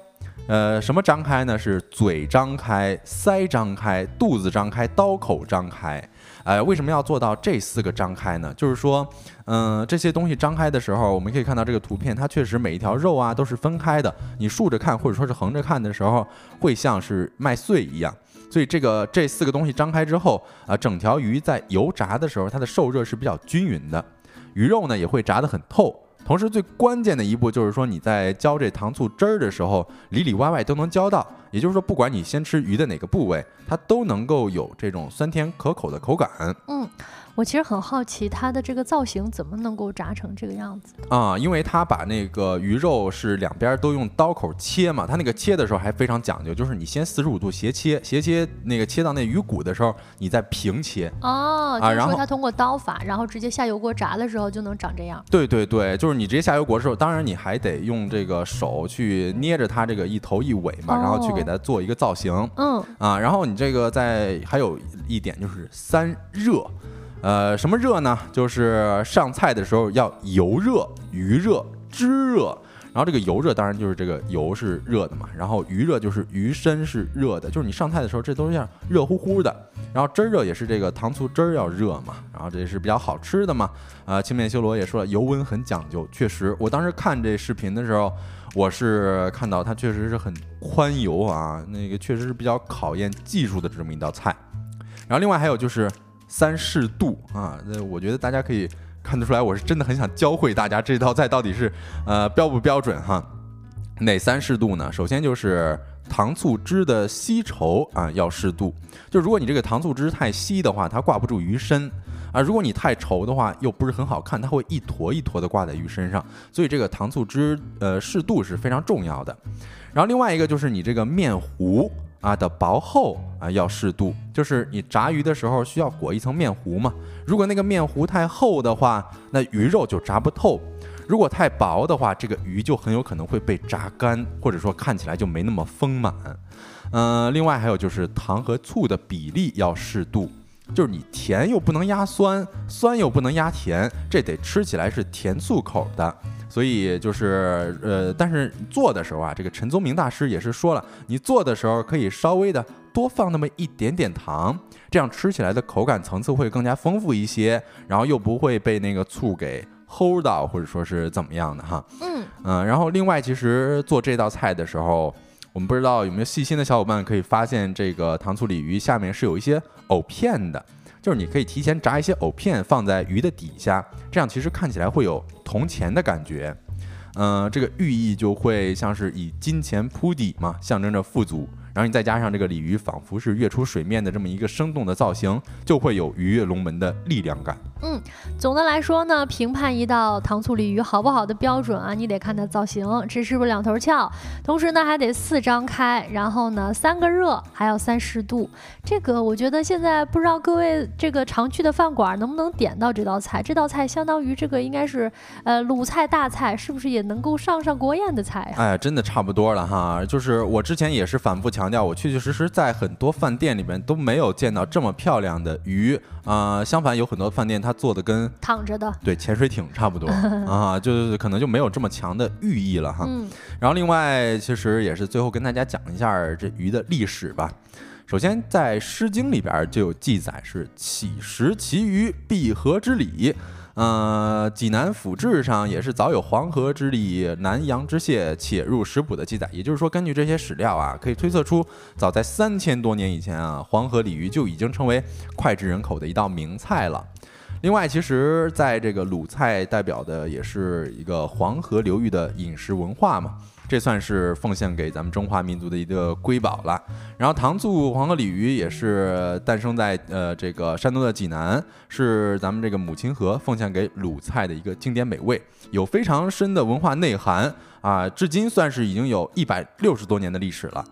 呃，什么张开呢？是嘴张开、腮张开、肚子张开、刀口张开。哎，为什么要做到这四个张开呢？就是说，嗯，这些东西张开的时候，我们可以看到这个图片，它确实每一条肉啊都是分开的。你竖着看或者说是横着看的时候，会像是麦穗一样。所以这个这四个东西张开之后啊，整条鱼在油炸的时候，它的受热是比较均匀的，鱼肉呢也会炸得很透。同时，最关键的一步就是说，你在浇这糖醋汁儿的时候，里里外外都能浇到。也就是说，不管你先吃鱼的哪个部位，它都能够有这种酸甜可口的口感。嗯。我其实很好奇它的这个造型怎么能够炸成这个样子啊？因为它把那个鱼肉是两边都用刀口切嘛，它那个切的时候还非常讲究，就是你先四十五度斜切，斜切那个切到那鱼骨的时候，你再平切哦。啊，然后它通过刀法，然后直接下油锅炸的时候就能长这样。对对对，就是你直接下油锅的时候，当然你还得用这个手去捏着它这个一头一尾嘛，然后去给它做一个造型。嗯啊，然后你这个在还有一点就是三热。呃，什么热呢？就是上菜的时候要油热、鱼热、汁热。然后这个油热当然就是这个油是热的嘛，然后鱼热就是鱼身是热的，就是你上菜的时候这都是像热乎乎的。然后汁儿热也是这个糖醋汁儿要热嘛，然后这是比较好吃的嘛。啊，青面修罗也说了，油温很讲究，确实，我当时看这视频的时候，我是看到它确实是很宽油啊，那个确实是比较考验技术的这么一道菜。然后另外还有就是。三适度啊，那我觉得大家可以看得出来，我是真的很想教会大家这道菜到底是呃标不标准哈。哪三适度呢？首先就是糖醋汁的稀稠啊要适度，就如果你这个糖醋汁太稀的话，它挂不住鱼身啊；如果你太稠的话，又不是很好看，它会一坨一坨的挂在鱼身上。所以这个糖醋汁呃适度是非常重要的。然后另外一个就是你这个面糊。啊的薄厚啊要适度，就是你炸鱼的时候需要裹一层面糊嘛。如果那个面糊太厚的话，那鱼肉就炸不透；如果太薄的话，这个鱼就很有可能会被炸干，或者说看起来就没那么丰满。嗯，另外还有就是糖和醋的比例要适度，就是你甜又不能压酸，酸又不能压甜，这得吃起来是甜醋口的。所以就是呃，但是做的时候啊，这个陈宗明大师也是说了，你做的时候可以稍微的多放那么一点点糖，这样吃起来的口感层次会更加丰富一些，然后又不会被那个醋给齁到，或者说是怎么样的哈。嗯嗯，然后另外其实做这道菜的时候，我们不知道有没有细心的小伙伴可以发现，这个糖醋鲤鱼下面是有一些藕片的。就是你可以提前炸一些藕片放在鱼的底下，这样其实看起来会有铜钱的感觉，嗯，这个寓意就会像是以金钱铺底嘛，象征着富足。然后你再加上这个鲤鱼仿佛是跃出水面的这么一个生动的造型，就会有鱼跃龙门的力量感。嗯，总的来说呢，评判一道糖醋鲤鱼好不好的标准啊，你得看它造型，这是不是两头翘，同时呢还得四张开，然后呢三个热，还要三十度。这个我觉得现在不知道各位这个常去的饭馆能不能点到这道菜？这道菜相当于这个应该是呃鲁菜大菜，是不是也能够上上国宴的菜呀？哎，真的差不多了哈。就是我之前也是反复强。调我确确实实在很多饭店里面都没有见到这么漂亮的鱼啊！相反，有很多饭店它它做的跟躺着的，对潜水艇差不多 啊，就是可能就没有这么强的寓意了哈。嗯然后另外，其实也是最后跟大家讲一下这鱼的历史吧。首先，在《诗经》里边就有记载是“乞食其鱼，必河之鲤”。呃，济南府志上也是早有黄河之鲤、南阳之蟹且入食谱的记载。也就是说，根据这些史料啊，可以推测出，早在三千多年以前啊，黄河鲤鱼就已经成为脍炙人口的一道名菜了。另外，其实在这个鲁菜代表的也是一个黄河流域的饮食文化嘛，这算是奉献给咱们中华民族的一个瑰宝了。然后糖醋黄河鲤鱼也是诞生在呃这个山东的济南，是咱们这个母亲河奉献给鲁菜的一个经典美味，有非常深的文化内涵啊，至今算是已经有一百六十多年的历史了。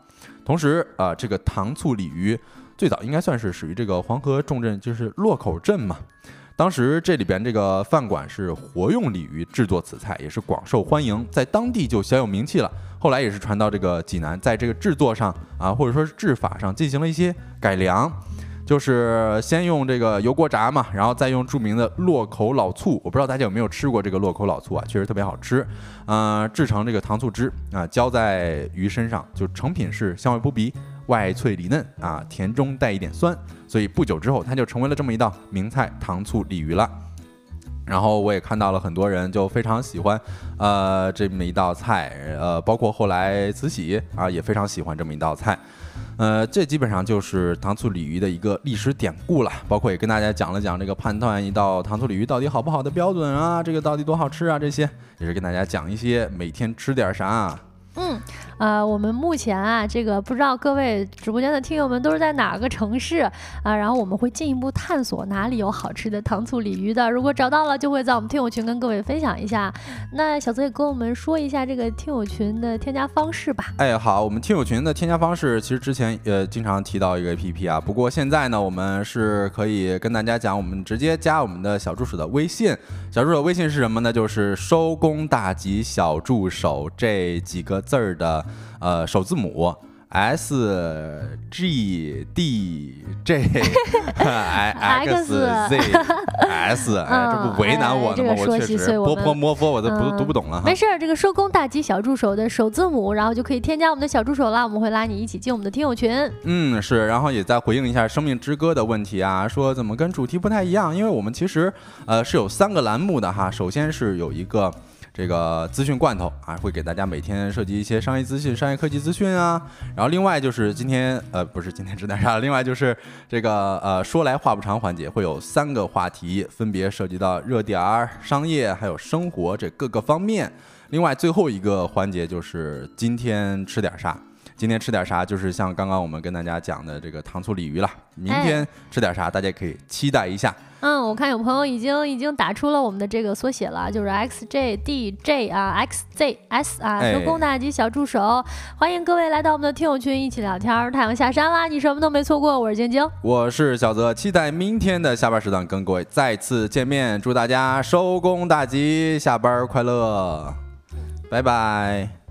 同时啊，这个糖醋鲤鱼最早应该算是属于这个黄河重镇，就是洛口镇嘛。当时这里边这个饭馆是活用鲤鱼制作此菜，也是广受欢迎，在当地就小有名气了。后来也是传到这个济南，在这个制作上啊，或者说是制法上进行了一些改良，就是先用这个油锅炸嘛，然后再用著名的洛口老醋。我不知道大家有没有吃过这个洛口老醋啊，确实特别好吃。呃，制成这个糖醋汁啊，浇在鱼身上，就成品是香味扑鼻，外脆里嫩啊，甜中带一点酸。所以不久之后，它就成为了这么一道名菜——糖醋鲤鱼了。然后我也看到了很多人就非常喜欢，呃，这么一道菜，呃，包括后来慈禧啊也非常喜欢这么一道菜，呃，这基本上就是糖醋鲤鱼的一个历史典故了。包括也跟大家讲了讲这个判断一道糖醋鲤鱼到底好不好的标准啊，这个到底多好吃啊，这些也是跟大家讲一些每天吃点啥。嗯，呃，我们目前啊，这个不知道各位直播间的听友们都是在哪个城市啊？然后我们会进一步探索哪里有好吃的糖醋鲤鱼的。如果找到了，就会在我们听友群跟各位分享一下。那小泽也跟我们说一下这个听友群的添加方式吧。哎，好，我们听友群的添加方式，其实之前呃经常提到一个 APP 啊，不过现在呢，我们是可以跟大家讲，我们直接加我们的小助手的微信。小助手微信是什么呢？就是收工大吉小助手这几个字儿的呃首字母 S G D J X Z S，哎，这不为难我呢吗？我确实波波摸佛，我都不嗯读不懂了哈没。事儿，这个收工大吉小助手的首字母，然后就可以添加我们的小助手啦。我们会拉你一起进我们的听友群。嗯，是，然后也再回应一下《生命之歌》的问题啊，说怎么跟主题不太一样？因为我们其实呃是有三个栏目的哈，首先是有一个。这个资讯罐头啊，会给大家每天涉及一些商业资讯、商业科技资讯啊。然后另外就是今天呃不是今天吃点啥，另外就是这个呃说来话不长环节，会有三个话题，分别涉及到热点儿、商业还有生活这各个方面。另外最后一个环节就是今天吃点啥。今天吃点啥？就是像刚刚我们跟大家讲的这个糖醋鲤鱼了。明天吃点啥？大家可以期待一下。嗯，我看有朋友已经已经打出了我们的这个缩写了，就是 XJDJ 啊，XZS 啊，哎收工大吉小助手，欢迎各位来到我们的听友群一起聊天儿。太阳下山啦，你什么都没错过，我是晶晶。我是小泽，期待明天的下班时段跟各位再次见面。祝大家收工大吉，下班快乐，拜拜。